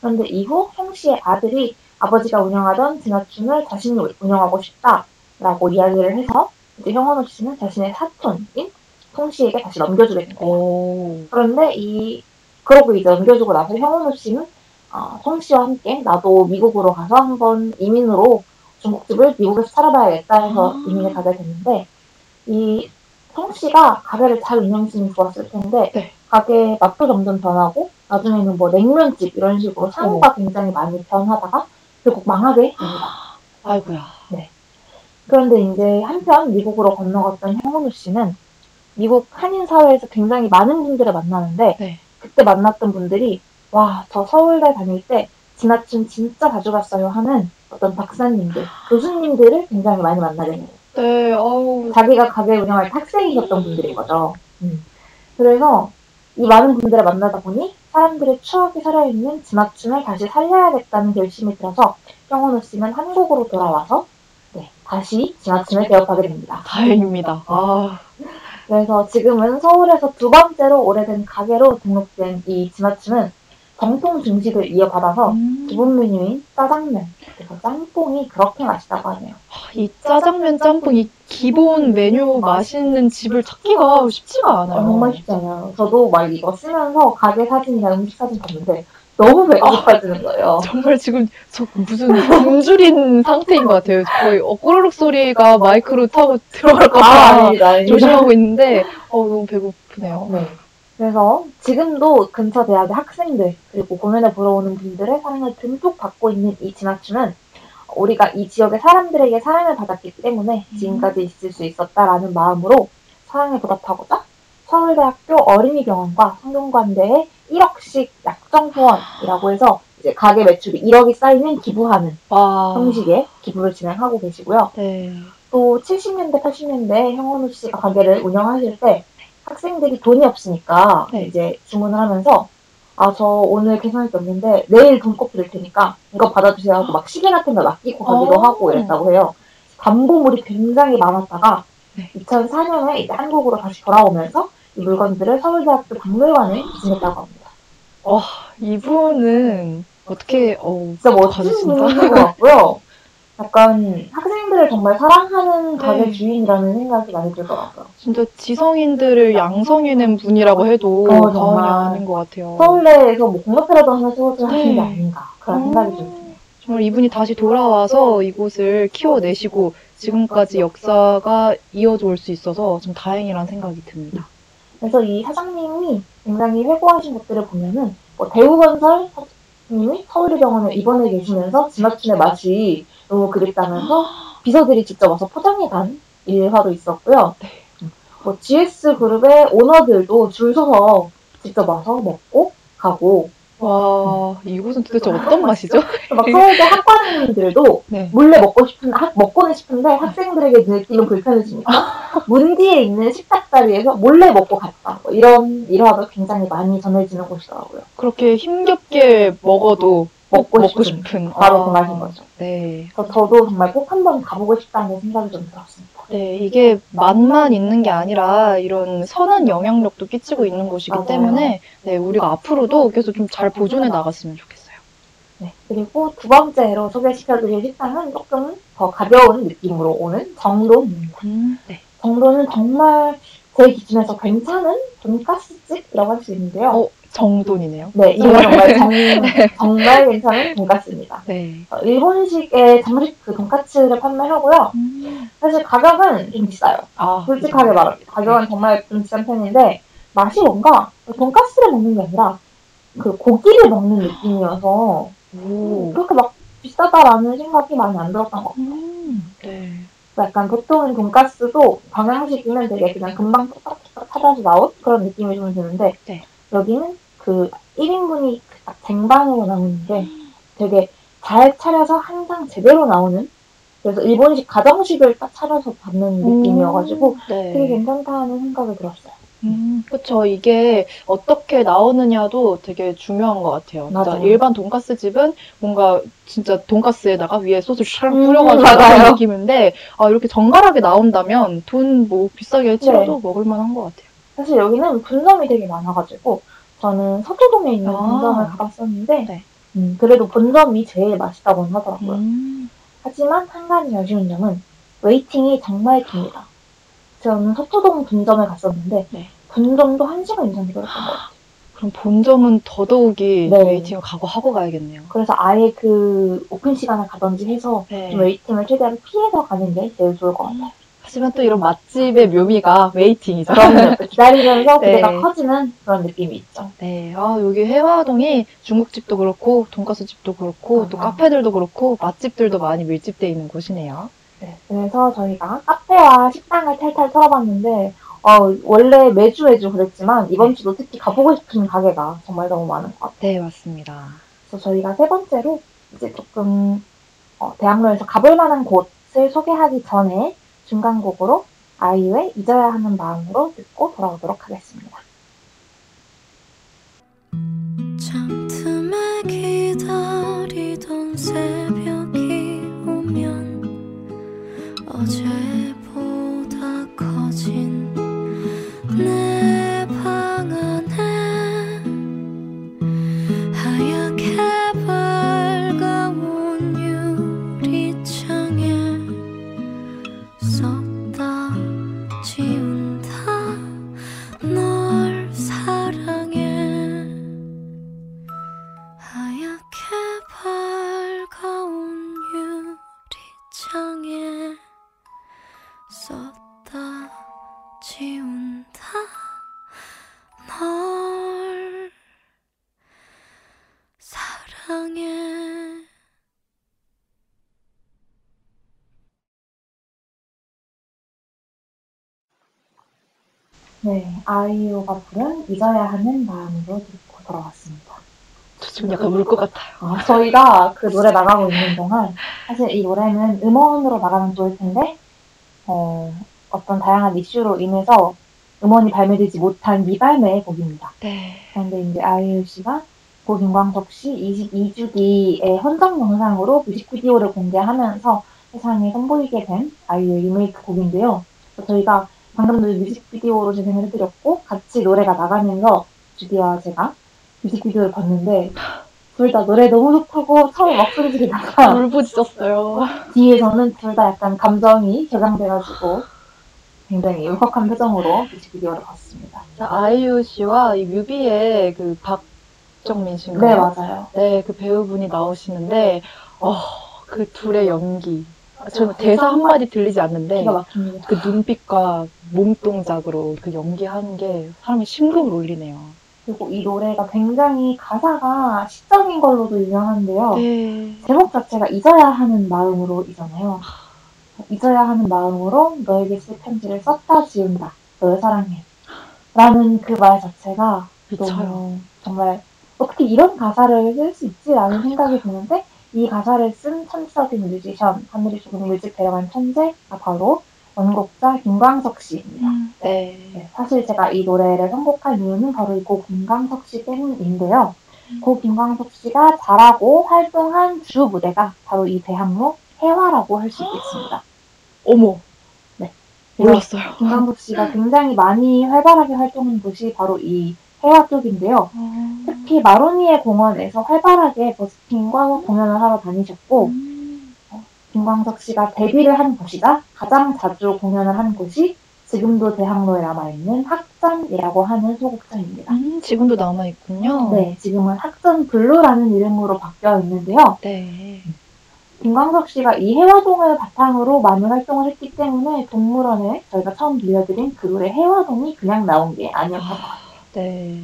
그런데 이후 송 씨의 아들이 아버지가 운영하던 진화춘을 자신이 운영하고 싶다라고 이야기를 해서 이제 형원호 씨는 자신의 사촌인 송 씨에게 다시 넘겨주게 됩니다. 오, 그런데 이 그러고 이제 넘겨주고 나서 형원호 씨는 어, 송 씨와 함께 나도 미국으로 가서 한번 이민으로 중국집을 미국에서 살아봐야겠다 해서 아. 이민을 가게 됐는데 이송 씨가 가게를 잘 운영했으면 좋았을 텐데 네. 가게 맛도 점점 변하고 나중에는 뭐 냉면집 이런 식으로 상호가 굉장히 많이 변하다가 결국 망하게 됩니다. 아이고야. 그런데 이제 한편 미국으로 건너갔던 형원우 씨는 미국 한인 사회에서 굉장히 많은 분들을 만나는데 네. 그때 만났던 분들이 와 저 서울대 다닐 때 지나친 진짜 자주 갔어요 하는 어떤 박사님들, 교수님들을 굉장히 많이 만나게 돼요. 네, 어우, 자기가 가게 운영할 때 학생이셨던 분들인 거죠. 음. 그래서 이 많은 분들을 만나다 보니 사람들의 추억이 살아있는 지맞춤을 다시 살려야겠다는 결심이 들어서 형원우 씨는 한국으로 돌아와서 네, 다시 지맞춤을 개업하게 됩니다. 다행입니다. 아, 그래서 지금은 서울에서 두 번째로 오래된 가게로 등록된 이 지맞춤은 정통 중식을 이어받아서 음. 기본 메뉴인 짜장면, 그리고 짬뽕이 그렇게 맛있다고 하네요. 이 짜장면 짬뽕 이 기본 메뉴 맛있는 집을 찾기가 쉽지가 않아요. 어, 정말 쉽지 않아요. 저도 막 이거 쓰면서 가게 사진이나 음식 사진 봤는데 너무 배가 고파지는 거예요. 정말 지금 저 무슨 굶주린 상태인 것 같아요. 거의 어, 꼬르륵 소리가 마이크로 타고 들어갈까 봐 아. 조심하고 있는데 어, 너무 배고프네요. 네. 그래서 지금도 근처 대학의 학생들 그리고 공연에 보러 오는 분들의 사랑을 듬뿍 받고 있는 이 지나춤은 우리가 이 지역의 사람들에게 사랑을 받았기 때문에 지금까지 있을 수 있었다라는 마음으로 사랑에 보답하고자 서울대학교 어린이병원과 성균관대에 1억씩 약정 후원이라고 해서 이제 가게 매출이 1억이 쌓이면 기부하는 와. 형식의 기부를 진행하고 계시고요. 네. 또 70년대, 80년대 형원우 씨가 가게를 운영하실 때 학생들이 돈이 없으니까 네. 이제 주문을 하면서 아, 저 오늘 계산할 게 없는데 내일 돈꼭 드릴 테니까 이거 받아주세요 하고 막 시계 같은 거 맡기고 가기도 어. 하고 이랬다고 해요. 담보물이 굉장히 많았다가 네. 2004년에 이제 한국으로 다시 돌아오면서 이 물건들을 서울대학교 박물관에 기증했다고 합니다. 이분은 어떻게 어 진짜 멋진. 분인 것 같고요. 약간 학생들을 정말 사랑하는 가게 네. 주인이라는 생각이 많이 들더라고요. 진짜 지성인들을 양성해낸 분이라고 해도 어, 과언이. 아닌 것 같아요. 서울대에서 뭐 공모패라도 하나 세워줘야 하는 게 네. 아닌가 그런 음. 생각이 좀 드네요. 정말 이분이 다시 돌아와서 이곳을 키워내시고 지금까지 역사가 이어져 올 수 있어서 좀 다행이라는 생각이 듭니다. 그래서 이 사장님이 굉장히 회고하신 것들을 보면은 뭐 대우건설 사장님이 서울대병원에 입원해 계시면서 지맞춤의 맛이 너무 그립다면서 비서들이 직접 와서 포장해 간 일화도 있었고요. 네. 뭐 GS 그룹의 오너들도 줄 서서 직접 와서 먹고 가고 와 이곳은 도대체 어떤 맛이죠? 막 서울대 학과생들도 네. 몰래 먹고 싶은 학, 먹고는 싶은데 학생들에게 느끼면 불편해지니까 문 뒤에 있는 식탁 자리에서 몰래 먹고 갔다. 뭐 이런 일화도 굉장히 많이 전해지는 곳이더라고요. 그렇게 힘겹게 먹어도 먹고, 먹고 싶은, 싶은 바로 아, 그 맛인 거죠. 네. 그래서 저도 정말 꼭 한번 가보고 싶다는 생각이 좀 들었습니다. 네, 이게 맛만 있는 게 아니라 이런 선한 영향력도 끼치고 있는 곳이기 맞아요. 때문에 네, 우리가 앞으로도 계속 좀 잘 보존해 나갔으면 좋겠어요. 네. 그리고 두 번째로 소개시켜드릴 식당은 조금 더 가벼운 느낌으로 오는 정돈입니다. 음, 네. 정돈은 정말 제 기준에서 괜찮은 돈가스집이라고 할 수 있는데요. 어, 정돈이네요. 네, 이건 정말 정, 정말 괜찮은 돈가스입니다. 네. 어, 일본식의 정식 그 돈까츠를 판매하고요. 음, 사실 가격은 좀 비싸요. 아, 솔직하게 말합니다. 가격은 정말 좀 비싼 편인데 맛이 뭔가 돈까스를 먹는 게 아니라 그 고기를 먹는 느낌이어서 오. 그렇게 막 비싸다라는 생각이 많이 안 들었던 것 같아요. 음, 네. 약간 보통은 돈까스도 방향식이면 되게 그냥 금방 뚝딱뚝딱 찾아서 나온 그런 느낌이 좀 드는데 네. 여기는 그 1인분이 딱 쟁반으로 나오는데 되게 잘 차려서 항상 제대로 나오는 그래서 일본식 가정식을 딱 차려서 받는 느낌이어가지고 네. 되게 괜찮다는 생각이 들었어요. 음, 그쵸. 이게 어떻게 나오느냐도 되게 중요한 것 같아요. 진짜 맞아요. 일반 돈가스 집은 뭔가 진짜 돈가스에다가 위에 소스 샥 음, 뿌려가지고 맞아요. 그런 느낌인데, 아, 이렇게 정갈하게 나온다면 돈 뭐 비싸게 치러도 네. 먹을만한 것 같아요. 사실 여기는 분점이 되게 많아가지고 저는 서초동에 있는 아. 분점을 가봤었는데 네. 음, 그래도 본점이 제일 맛있다고는 하더라고요. 음, 하지만 한 가지 아쉬운 점은 waiting이 정말 깁니다. 저는 서초동 분점에 갔었는데 네. 분점도 한 시간 이상 기다렸던 것 같아요. 그럼 본점은 더더욱이 네. waiting을 각오하고 가야겠네요. 그래서 아예 그 오픈 시간을 가던지 해서 네. 좀 waiting을 최대한 피해서 가는 게 제일 좋을 것 같아요. 하지만 또 이런 맛집의 묘미가 waiting이죠. 또 기다리면서 네. 기대가 커지는 그런 느낌이 있죠. 네, 아, 여기 혜화동이 중국집도 그렇고, 돈가스집도 그렇고, 또 맞아요. 카페들도 그렇고, 맛집들도 많이 밀집되어 있는 곳이네요. 네, 그래서 저희가 카페와 식당을 탈탈 털어봤는데 어, 원래 매주 매주 그랬지만 이번 주도 특히 가보고 싶은 가게가 정말 너무 많은 것 같아요. 네, 맞습니다. 그래서 저희가 세 번째로 이제 조금 어, 대학로에서 가볼 만한 곳을 소개하기 전에 중간 곡으로 아이유의 잊어야 하는 마음으로 듣고 돌아오도록 하겠습니다. 참 틈에 기다리던 새 어제보다 커진 내 방 안 네, 아이유가 부른 잊어야 하는 마음으로 듣고 돌아왔습니다. 저 지금 약간 울 것 같아요. 아, 저희가 그 노래 나가고 있는 동안 사실 이 노래는 음원으로 나가면 좋을 텐데 어, 어떤 다양한 이슈로 인해서 음원이 발매되지 못한 미발매의 곡입니다. 네. 그런데 이제 아이유 씨가 고 김광석 씨 22주 뒤에 헌정 영상으로 뮤직비디오를 공개하면서 세상에 선보이게 된 아이유의 리메이크 곡인데요. 저희가 방금도 뮤직비디오로 진행을 해드렸고 같이 노래가 나가면서 주디와 제가 뮤직비디오를 봤는데 둘 다 노래 너무 좋다고 처음 목소리 지르다가 울부짖었어요. 뒤에서는 둘 다 약간 감정이 격양돼가지고 굉장히 울컥한 표정으로 뮤직비디오를 봤습니다. 아이유 씨와 이 뮤비의 그 박정민 씨인가요? 네 맞아요. 네, 그 배우분이 나오시는데, 어, 그 둘의 연기. 저는 대사 한마디 들리지 않는데, 기가 막힙니다. 그 눈빛과 몸동작으로 그 연기하는 게 사람이 심금을 울리네요. 그리고 이 노래가 굉장히 가사가 시적인 걸로도 유명한데요. 네. 제목 자체가 잊어야 하는 마음으로이잖아요. 잊어야 하는 마음으로 너에게 쓸 편지를 썼다 지운다. 너를 사랑해. 라는 그 말 자체가 미쳐요. 정말 어떻게 이런 가사를 쓸 수 있지라는 생각이 드는데 이 가사를 쓴 천재적인 뮤지션, 하늘이 조금 일찍 데려간 천재가 바로 원곡자 김광석 씨입니다. 네. 네, 사실 제가 이 노래를 선곡한 이유는 바로 이 고 김광석 씨 때문인데요. 고 김광석 씨가 자라고 활동한 주 무대가 바로 이 대학로 혜화라고 할 수 있겠습니다. 어머. 네. 몰랐어요. 김광석 씨가 굉장히 많이 활발하게 활동한 곳이 바로 이 혜화 쪽인데요. 특히 마로니에 공원에서 활발하게 버스킹과 공연을 하러 다니셨고 김광석 씨가 데뷔를 한 곳이자 가장 자주 공연을 한 곳이 지금도 대학로에 남아있는 학전이라고 하는 소극장입니다. 음, 지금도 남아있군요. 네, 지금은 학전 블루라는 이름으로 바뀌어 있는데요. 네. 김광석 씨가 이 혜화동을 바탕으로 많이 활동을 했기 때문에 동물원에 저희가 처음 들려드린 그 노래 혜화동이 그냥 나온 게 아니었던 것 같아요. 네.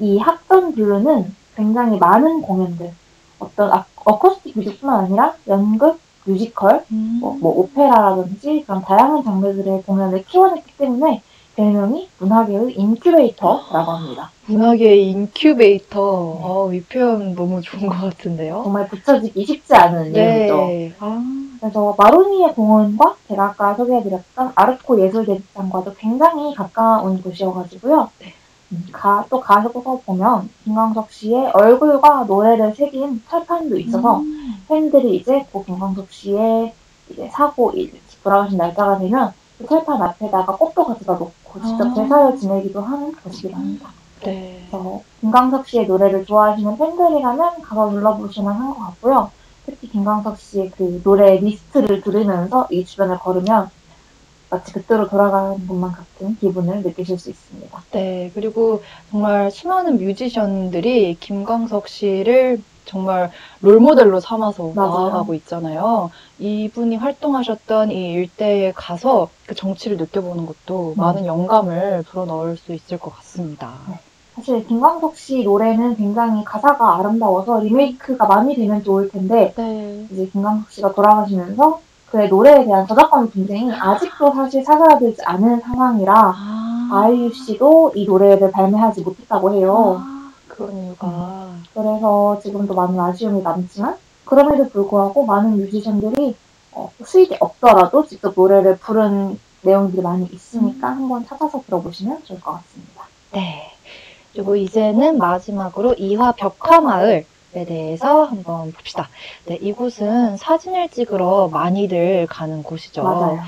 이 학전 블루는 굉장히 많은 공연들, 어떤 아- acoustic music뿐만 아니라 연극, 뮤지컬, 음. 뭐, 뭐 오페라라든지 그런 다양한 장르들의 공연을 키워냈기 때문에 별명이 문화계의 인큐베이터라고 합니다. 문화계의 인큐베이터. 어, 이 표현 너무 좋은 것 같은데요. 정말 붙여지기 쉽지 않은 이름이죠. 네. 아, 그래서 마로니에 공원과 제가 아까 소개해드렸던 아르코 예술대극장과도 굉장히 가까운 곳이어가지고요. 네. 음, 가, 또 가서 보면 김광석 씨의 얼굴과 노래를 새긴 철판도 있어서 음. 팬들이 이제 그 김광석 씨의 이제 사고 일 돌아가신 날짜가 되면 그 철판 앞에다가 꽃도 가져다 놓고 직접 아. 제사를 지내기도 하는 곳이기도 합니다. 네. 그래서 김광석 씨의 노래를 좋아하시는 팬들이라면 가서 눌러보시면 한것 같고요. 특히 김광석 씨의 그 노래 리스트를 들으면서 이 주변을 걸으면 마치 그때로 돌아가는 것만 같은 기분을 느끼실 수 있습니다. 네, 그리고 정말 수많은 뮤지션들이 김광석 씨를 정말 롤모델로 삼아서 맞아요. 나아가고 있잖아요. 이분이 활동하셨던 이 일대에 가서 그 정치를 느껴보는 것도 음. 많은 영감을 불어넣을 수 있을 것 같습니다. 사실 김광석 씨 노래는 굉장히 가사가 아름다워서 리메이크가 많이 되면 좋을 텐데 네. 이제 김광석 씨가 돌아가시면서 그의 노래에 대한 저작권 분쟁이 아직도 사실 사그라들지 않은 상황이라 아, 아이유 씨도 이 노래를 발매하지 못했다고 해요. 아, 그런 이유가. 그래서 지금도 많은 아쉬움이 남지만 그럼에도 불구하고 많은 뮤지션들이 어, 수익이 없더라도 직접 노래를 부른 내용들이 많이 있으니까 한번 찾아서 들어보시면 좋을 것 같습니다. 네. 그리고 이제는 마지막으로 이화 벽화마을에 대해서 한번 봅시다. 네, 이곳은 사진을 찍으러 많이들 가는 곳이죠. 맞아요.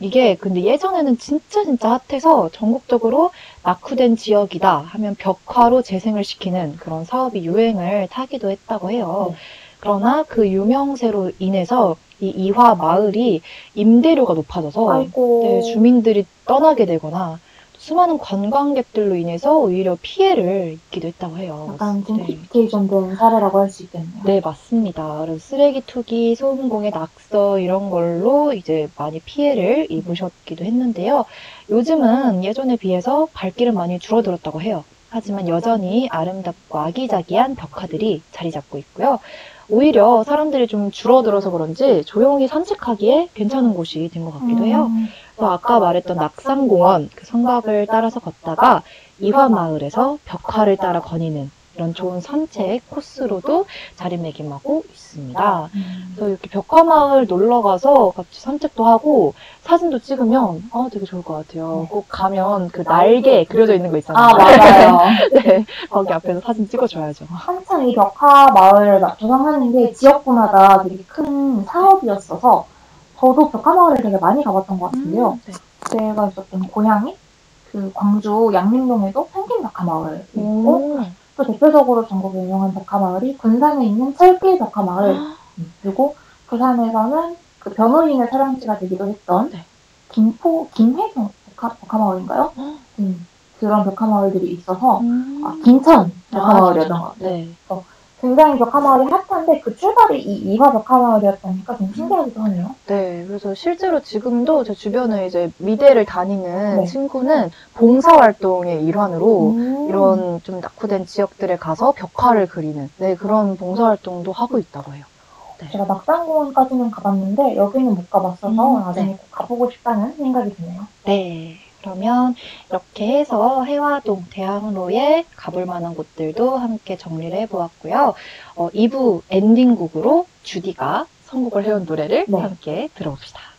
이게 근데 예전에는 진짜 진짜 핫해서 전국적으로 낙후된 지역이다 하면 벽화로 재생을 시키는 그런 사업이 유행을 타기도 했다고 해요. 네. 그러나 그 유명세로 인해서 이 이화 마을이 임대료가 높아져서. 네, 주민들이 떠나게 되거나 수많은 관광객들로 인해서 오히려 피해를 입기도 했다고 해요. 약간 네. 젠트리피케이션 된 사례라고 할 수 있겠네요. 네, 맞습니다. 그래서 쓰레기 투기, 소음공해 낙서 이런 걸로 이제 많이 피해를 입으셨기도 했는데요. 요즘은 예전에 비해서 발길은 많이 줄어들었다고 해요. 하지만 여전히 아름답고 아기자기한 벽화들이 자리 잡고 있고요. 오히려 사람들이 좀 줄어들어서 그런지 조용히 산책하기에 괜찮은 곳이 된 것 같기도 해요. 음, 그래서 아까 말했던 낙산공원 그 성곽을 따라서 걷다가 이화마을에서 벽화를 따라 거니는 이런 좋은 산책 코스로도 자리매김하고 있습니다. 음. 그래서 이렇게 벽화마을 놀러 가서 같이 산책도 하고 사진도 찍으면 아 되게 좋을 것 같아요. 네. 꼭 가면 그 날개 그려져 있는 거 있잖아요. 아, 맞아요. 네, 거기 앞에서 사진 찍어줘야죠. 한참 이 벽화 마을을 조성하는 게 지역구마다 되게 큰 사업이었어서 저도 벽화 마을을 되게 많이 가봤던 것 같은데요. 네. 제가 있었던 고향이 그 광주 양림동에도 펭귄 벽화 마을이 있고 오. 또 대표적으로 전국에 유명한 벽화 마을이 군산에 있는 철길 벽화 마을 그리고 부산에서는 그 변호인의 촬영지가 되기도 했던 네. 김포 김해경 벽화, 벽화 마을인가요? 어. 음, 그런 벽화 마을들이 있어서 음. 아, 김천 벽화 아, 마을이었던 것 같아요. 네. 굉장히 벽화 마을이 핫한데 그 출발이 이 이화 벽화 마을이었다니까 좀 신기하기도 하네요. 네, 그래서 실제로 지금도 제 주변에 이제 미대를 다니는 네. 친구는 봉사활동의 일환으로 음. 이런 좀 낙후된 지역들에 가서 벽화를 그리는 네, 그런 봉사활동도 하고 있다고 해요. 제가 낙산공원까지는 가봤는데 여기는 못 가봤어서 음, 나중에 네. 꼭 가보고 싶다는 생각이 드네요. 네. 그러면 이렇게 해서 해화동 대학로에 가볼 만한 곳들도 함께 정리를 해보았고요. 어, 2부 엔딩곡으로 주디가 선곡을 해온 노래를 네. 함께 들어봅시다.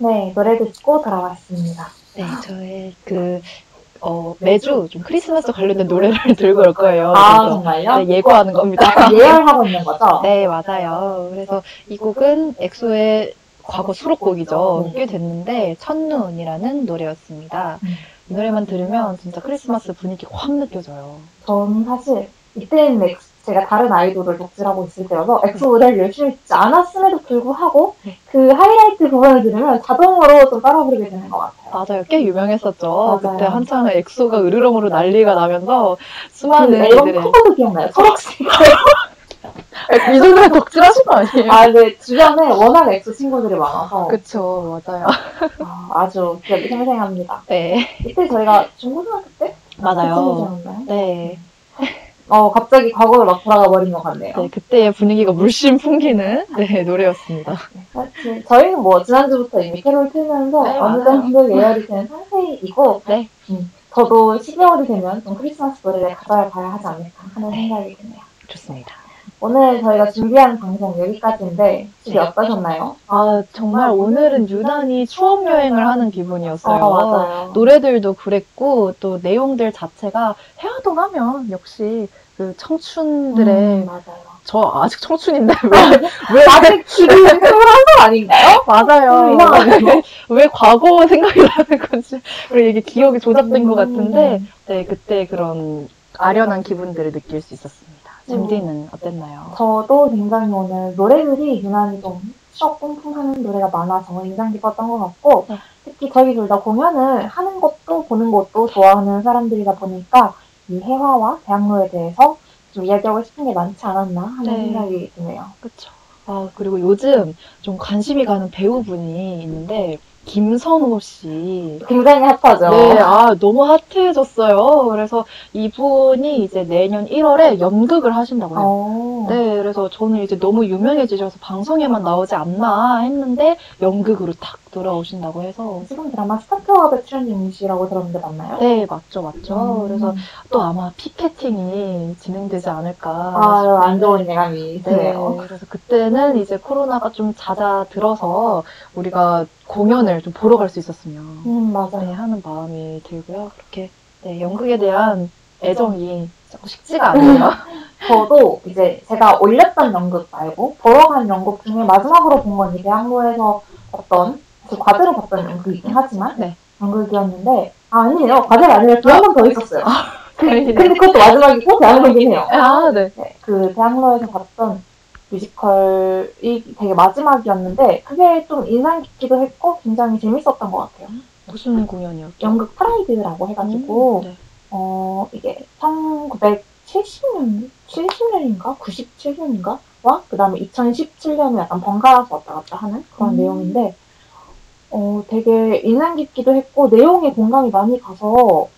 네, 노래 듣고 돌아왔습니다. 네, 저의 그, 어, 매주 좀 크리스마스 관련된 노래를 들고 올 거예요. 아, 정말요? 네, 예고하는 겁니다. 약간 예열하고 있는 거죠? 네, 맞아요. 그래서 이 곡은 엑소의 과거 수록곡이죠. 네. 꽤 됐는데, 첫눈이라는 노래였습니다. 음. 이 노래만 들으면 진짜 크리스마스 분위기 확 느껴져요. 저는 사실 이때는 엑- 제가 다른 아이돌을 덕질하고 있을 때여서 엑소 노래를 열심히 듣지 않았음에도 불구하고 네. 그 하이라이트 부분을 들으면 자동으로 좀 따라 부르게 되는 것 같아요. 맞아요. 꽤 유명했었죠. 맞아요. 그때 한창 엑소가 으르렁으로 난리가 나면서 그 수많은 앨범 애들의 커버도 기억나요? 초록색. 이 정도면 덕질하신 거 아니에요? 아, 근데 주변에 워낙 엑소 친구들이 많아서 그쵸, 맞아요. 아, 아주 기억이 생생합니다. 네, 이때 저희가 중고등학교 때? 맞아요. 네. 어, 갑자기 과거로 막 돌아가 버린 것 같네요. 네, 그때의 분위기가 물씬 풍기는 네, 노래였습니다. 사실 저희는 뭐 지난주부터 이미 캐롤 틀면서 네, 어느. 정도 예열이 된 상태이고 네. 음, 저도 12월이 되면 좀 크리스마스 노래를 가져봐야 하지 않을까 하는 네. 생각이 드네요. 좋습니다. 오늘 저희가 준비한 방송 여기까지인데 혹시 네. 어떠셨나요? 아, 정말 오늘은 유난히 추억 여행을 하는 기분이었어요. 어, 맞아요. 노래들도 그랬고, 또 내용들 자체가 해화동 하면 역시 그 청춘들의, 음, 맞아요. 저 아직 청춘인데 왜, 왜, 아직 지금 21살 아닌가요? 맞아요. 음, 이상하네요. 왜 과거 생각이 나는 건지, 그리고 이게 기억이 조작된 것 같은데, 음. 네, 그때 그런 아련한 기분들을 느낄 수 있었습니다. 음. 잼디는 어땠나요? 저도 굉장히 오늘 노래들이 유난히 좀 추억 뿜뿜하는 노래가 많아서 인상 깊었던 것 같고 네. 특히 저희 둘 다 공연을 하는 것도 보는 것도 좋아하는 사람들이다 보니까 이 해화와 대학로에 대해서 좀 이야기하고 싶은 게 많지 않았나 하는 네. 생각이 드네요. 그쵸. 아, 그리고 요즘 좀 관심이 가는 배우분이 있는데, 김선호 씨. 굉장히 핫하죠. 네, 아, 너무 핫해졌어요. 그래서 이분이 이제 내년 1월에 연극을 하신다고 해요. 어. 네, 그래서 저는 이제 너무 유명해지셔서 방송에만 나오지 않나 했는데, 연극으로 탁 돌아오신다고 해서. 지금 드라마 스타트업에 출연중이시라고 들었는데 맞나요? 네, 맞죠, 맞죠. 음. 그래서 또 아마 피켓팅이 진행되지 않을까. 아, 안 좋은 예감이 네, 드네요. 그래서 그때는 이제 코로나가 좀 잦아들어서 우리가 공연을 좀 보러 갈 수 있었으면 음, 맞아요. 네, 하는 마음이 들고요. 그렇게 네, 연극에 대한 애정이 자꾸 식지가 않네요. 저도 이제 제가 올렸던 연극 말고 보러 간 연극 중에 마지막으로 본 건 이제 한국에서 어떤 그 과제로 봤던 연극이긴 하지만 네. 연극이었는데 아, 아니에요 과제가 아니라 또한번 더 있었어요. 다행이네. 근데 그것도 마지막이고 대학로이긴 해요. 아, 네. 네, 그 대학로에서 봤던 뮤지컬이 되게 마지막이었는데 그게 좀 인상 깊기도 했고 굉장히 재밌었던 것 같아요. 무슨 공연이었죠? 연극 프라이드라고 해가지고 음, 네. 어 이게 1970년 70년인가 97년인가 와 그다음에 2017년에 약간 번갈아서 왔다 갔다 하는 그런 음. 내용인데 어 되게 인상 깊기도 했고 내용에 공감이 많이 가서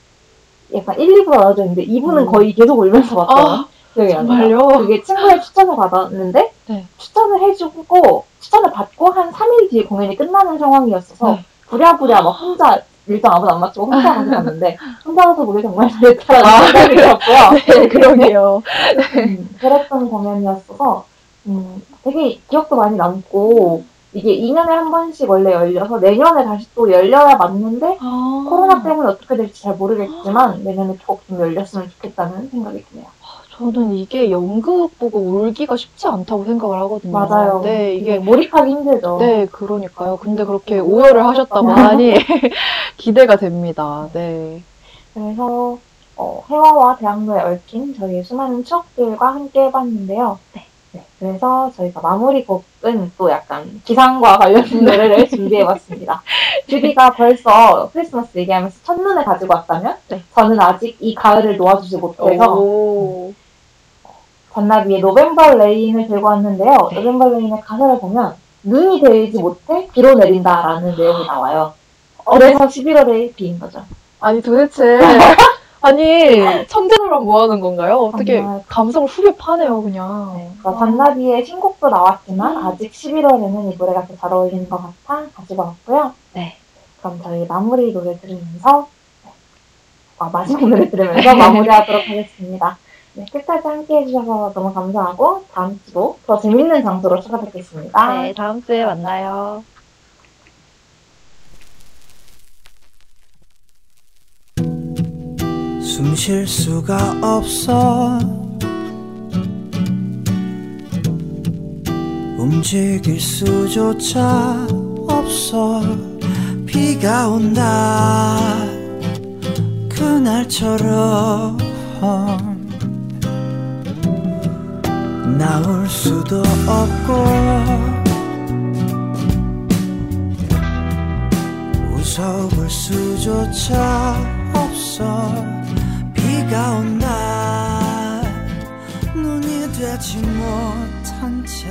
약간 1, 2부가 나눠져 있는데 2부는 음. 거의 계속 울면서 봤어요. 아, 안 나요. 정말요? 그게 친구의 추천을 받았는데 네. 추천을 해주고 추천을 받고 한 3일 뒤에 공연이 끝나는 상황이었어서 네. 부랴부랴 막 혼자 일정 아무도 안 맞추고 혼자 가서 갔는데 혼자 가서 보기 정말 잘했다라는 아. 생각이 들었고요. 네, 그러게요. 음, 그랬던 공연이었어서 음, 되게 기억도 많이 남고 이게 2년에 한 번씩 원래 열려서 내년에 다시 또 열려야 맞는데 아, 코로나 때문에 어떻게 될지 잘 모르겠지만 내년에 꼭 좀 열렸으면 좋겠다는 생각이 드네요. 저는 이게 연극 보고 울기가 쉽지 않다고 생각을 하거든요. 맞아요. 네, 이게 몰입하기 힘들죠. 네, 그러니까요. 근데 그렇게 오열을 하셨다고 하니 기대가 됩니다. 네. 그래서 어, 혜화와 대학로에 얽힌 저희의 수많은 추억들과 함께 해봤는데요. 네. 네, 그래서 저희가 마무리 곡은 또 약간 기상과 관련된 노래를 준비해봤습니다. 주디가 벌써 크리스마스 얘기하면서 첫눈에 가지고 왔다면 네. 저는 아직 이 가을을 놓아주지 못해서 오. 잔나비의 November Rain을 들고 왔는데요. 네. November Rain의 가사를 보면 눈이 되지 못해 비로 내린다라는 내용이 나와요. 그래서 11월에 비인 거죠. 아니 도대체 아니 천재들만 뭐 하는 건가요? 어떻게 정말. 감성을 후벼 파네요 그냥. 네, 그래서 잔나비의 신곡도 나왔지만 음. 아직 11월에는 이 노래가 더 잘 어울리는 것 같아 가지고 왔고요. 네. 그럼 저희 마무리 노래 들으면서 네. 아, 마지막 노래 들으면서 마무리하도록 하겠습니다. 네, 끝까지 함께 해주셔서 너무 감사하고 다음 주도 더 재밌는 장소로 찾아뵙겠습니다. 네, 다음 주에 만나요. 숨 쉴 수가 없어. 움직일 수조차 없어. 비가 온다. 그날처럼 나올 수도 없고 웃어볼 수조차 없어 비가 온다. 눈이 되지 못한 채